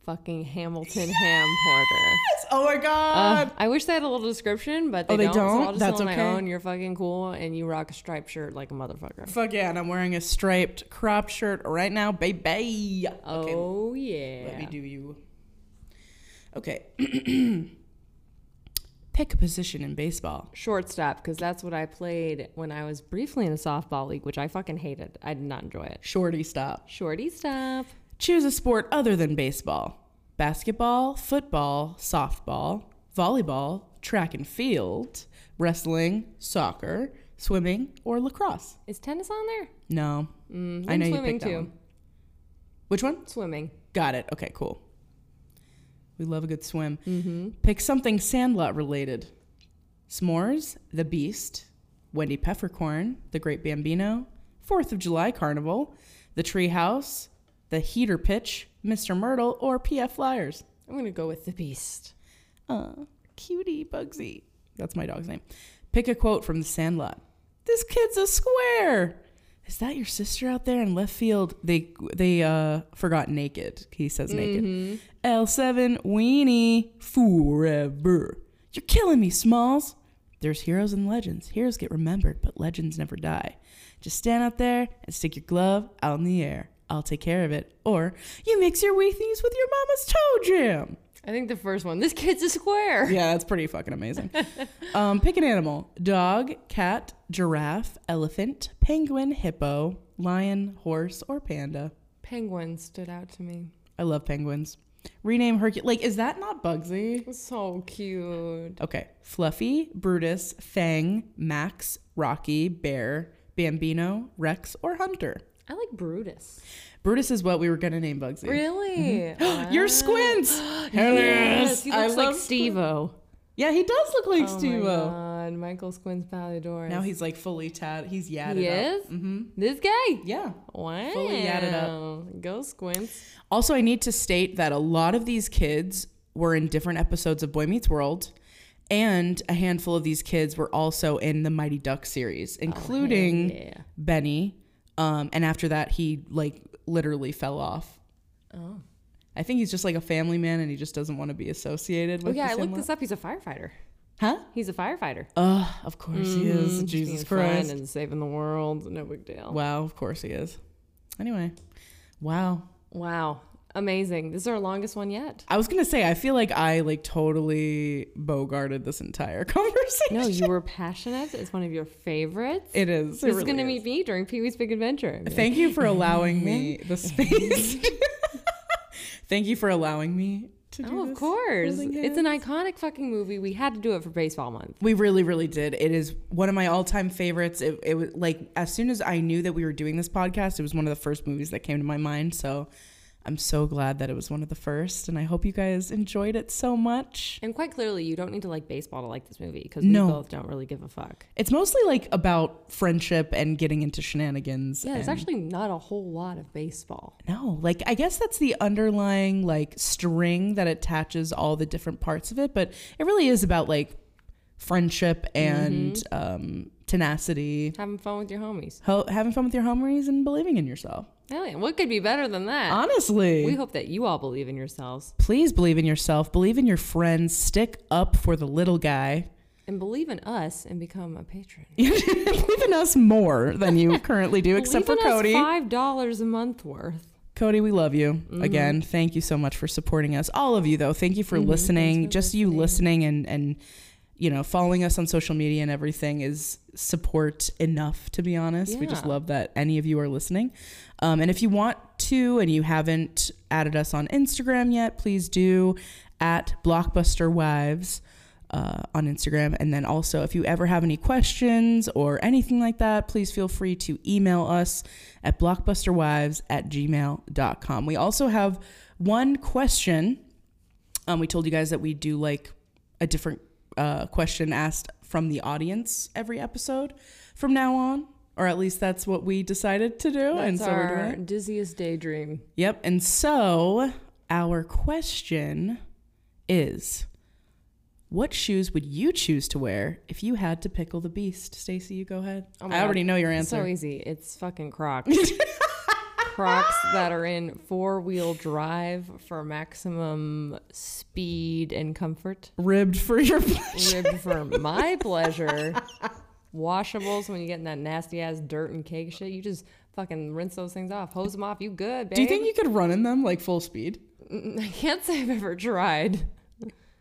fucking Hamilton Ham Porter. Oh my god. Uh, I wish they had a little description, but they, Oh, they don't, don't? I'll just That's okay. Own. You're fucking cool, and you rock a striped shirt like a motherfucker. Fuck yeah, and I'm wearing a striped crop shirt right now, baby. Okay, Oh yeah. let me do you. Okay. Pick a position in baseball. Shortstop, because that's what I played when I was briefly in a softball league, which I fucking hated. I did not enjoy it. Shorty stop. Shorty stop. Choose a sport other than baseball. Basketball, football, softball, volleyball, track and field, wrestling, soccer, swimming, or lacrosse. Is tennis on there? No. Mm, I know you picked that one. Which one? Swimming. Got it. Okay, cool. We love a good swim. Mm-hmm. Pick something Sandlot related. S'mores, The Beast, Wendy Peppercorn, The Great Bambino, Fourth of July Carnival, The Treehouse, The Heater Pitch, Mr. Mertle, or PF Flyers. I'm gonna go with the beast. Uh, cutie Bugsy. That's my dog's name. Pick a quote from The Sandlot. This kid's a square. Is that your sister out there in left field? They they uh forgot naked. He says naked. L7 weenie forever. You're killing me, Smalls. There's heroes and legends. Heroes get remembered, but legends never die. Just stand out there and stick your glove out in the air. I'll take care of it. Or you mix your Wheaties with your mama's toe jam. I think the first one. This kid's a square. Yeah, that's pretty fucking amazing. um, pick an animal dog, cat, giraffe, elephant, penguin, hippo, lion, horse, or panda. Penguin stood out to me. I love penguins. Rename Hercules. Like, is that not Bugsy? So cute. Okay. Fluffy, Brutus, Fang, Max, Rocky, Bear, Bambino, Rex, or Hunter. I like Brutus. Brutus is what we were going to name Bugsy. Really? Mm-hmm. You're Squints. Yes, he I looks like love Steve-O. Yeah, he does look like Oh Steve-O. God, Michael Squints Pallador. Now he's like fully tat. He's yadded He up. is? hmm this guy. Yeah. Wow. Fully yadded up. Go Squints. Also, I need to state that a lot of these kids were in different episodes of Boy Meets World, and a handful of these kids were also in the Mighty Duck series, including yeah. Benny. Um, and after that, he like literally fell off. Oh. I think he's just like a family man, and he just doesn't want to be associated with. Oh yeah, I looked this up. He's a firefighter. Huh? He's a firefighter. Uh, of course he is. Mhm, Jesus being fun Christ. and saving the world. No big deal. Wow, of course he is. Anyway, wow. Wow. Amazing. This is our longest one yet. I was gonna say, I feel like I like totally bogarted this entire conversation. No, you were passionate. It's one of your favorites. It is. this is gonna meet me during Pee Wee's Big Adventure. Thank you for allowing me the space. Thank you for allowing me to do Oh, of this, course. It's an iconic fucking movie. We had to do it for Baseball Month. We really, really did. It is one of my all-time favorites. It, it was like as soon as I knew that we were doing this podcast, it was one of the first movies that came to my mind. So I'm so glad that it was one of the first, and I hope you guys enjoyed it so much. And quite clearly, you don't need to like baseball to like this movie because No. we both don't really give a fuck. It's mostly like about friendship and getting into shenanigans. Yeah, there's and- actually not a whole lot of baseball. No, like I guess that's the underlying like string that attaches all the different parts of it, but it really is about like friendship and Mm-hmm. um, tenacity, Having fun with your homies. ho- having fun with your homies, and believing in yourself. Hell. What could be better than that? Honestly, we hope that you all believe in yourselves please believe in yourself, believe in your friends, stick up for the little guy, and believe in us and become a patron. believe in us more than you currently do, except for Cody. Five dollars a month worth. Cody, we love you. Mm-hmm. Again, thank you so much for supporting us. All of you though, thank you for listening. for Just you listening and and you know, following us on social media and everything is support enough to be honest. We just love that any of you are listening. Um, and if you want to and you haven't added us on Instagram yet, please do at Blockbuster Wives uh, on Instagram. And then also, if you ever have any questions or anything like that, please feel free to email us at blockbusterwives at gmail.com. We also have one question. Um, we told you guys that we do like a different uh, question asked from the audience every episode from now on. Or at least that's what we decided to do. and That's so we're doing it. dizziest daydream. Yep. And so our question is what shoes would you choose to wear if you had to pickle the beast? Stacy, you go ahead. Oh I already know your It's answer. so easy. It's fucking Crocs. Crocs that are in four wheel drive for maximum speed and comfort. Ribbed for your pleasure. Ribbed for my pleasure. Washables when you get in that nasty ass dirt and cake shit. You just fucking rinse those things off, hose them off. You good, babe? Do you think you could run in them like full speed? I can't say I've ever tried.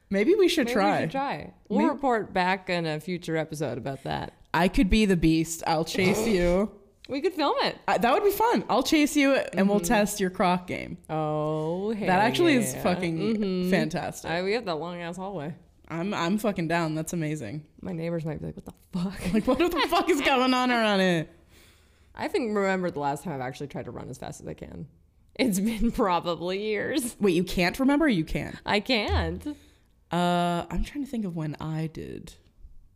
Maybe we should Maybe try. We should try. We'll Maybe- report back in a future episode about that. I could be the beast. I'll chase you. We could film it. I, that would be fun. I'll chase you and we'll test your croc game. Oh, hell That actually is yeah. fucking fantastic. I, we have that long ass hallway. I'm I'm fucking down. That's amazing. My neighbors might be like, "What the fuck?" Like what the fuck is going on around it? I think remember the last time I've actually tried to run as fast as I can. It's been probably years. Wait, you can't remember? Or you can. I can't. Uh, I'm trying to think of when I did.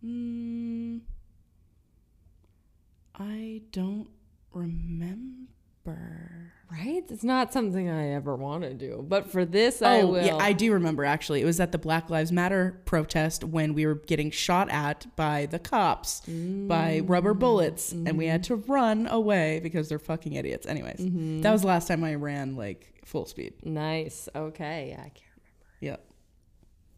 Mm, I don't remember. Right? It's not something I ever want to do, but for this, I will. Oh, yeah, I do remember actually. It was at the Black Lives Matter protest when we were getting shot at by the cops by mm. rubber bullets and we had mm-hmm. to run away because they're fucking idiots. Anyways, mm-hmm. that was the last time I ran like full speed. nice. Okay. I can't remember. Yeah.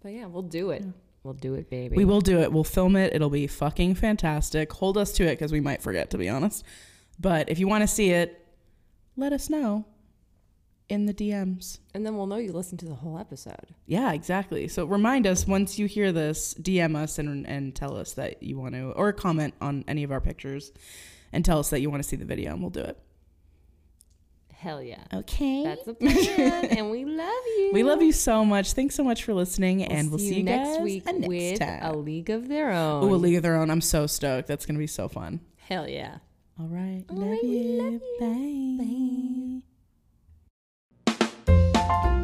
But yeah, we'll do it. We'll do it, baby. We will do it. We'll film it. It'll be fucking fantastic. Hold us to it because we might forget, to be honest. But if you want to see it, let us know in the DMs. And then we'll know you listened to the whole episode. Yeah, exactly. So remind us once you hear this, DM us and, and tell us that you want to, or comment on any of our pictures and tell us that you want to see the video and we'll do it. Hell yeah. Okay. That's a plan. and we love you. We love you so much. Thanks so much for listening. We'll and we'll see you, see you next week next with time. A League of Their Own. Ooh, A League of Their Own. I'm so stoked. That's going to be so fun. Hell yeah. All right. All love, right you. love, you. Bye. Bye.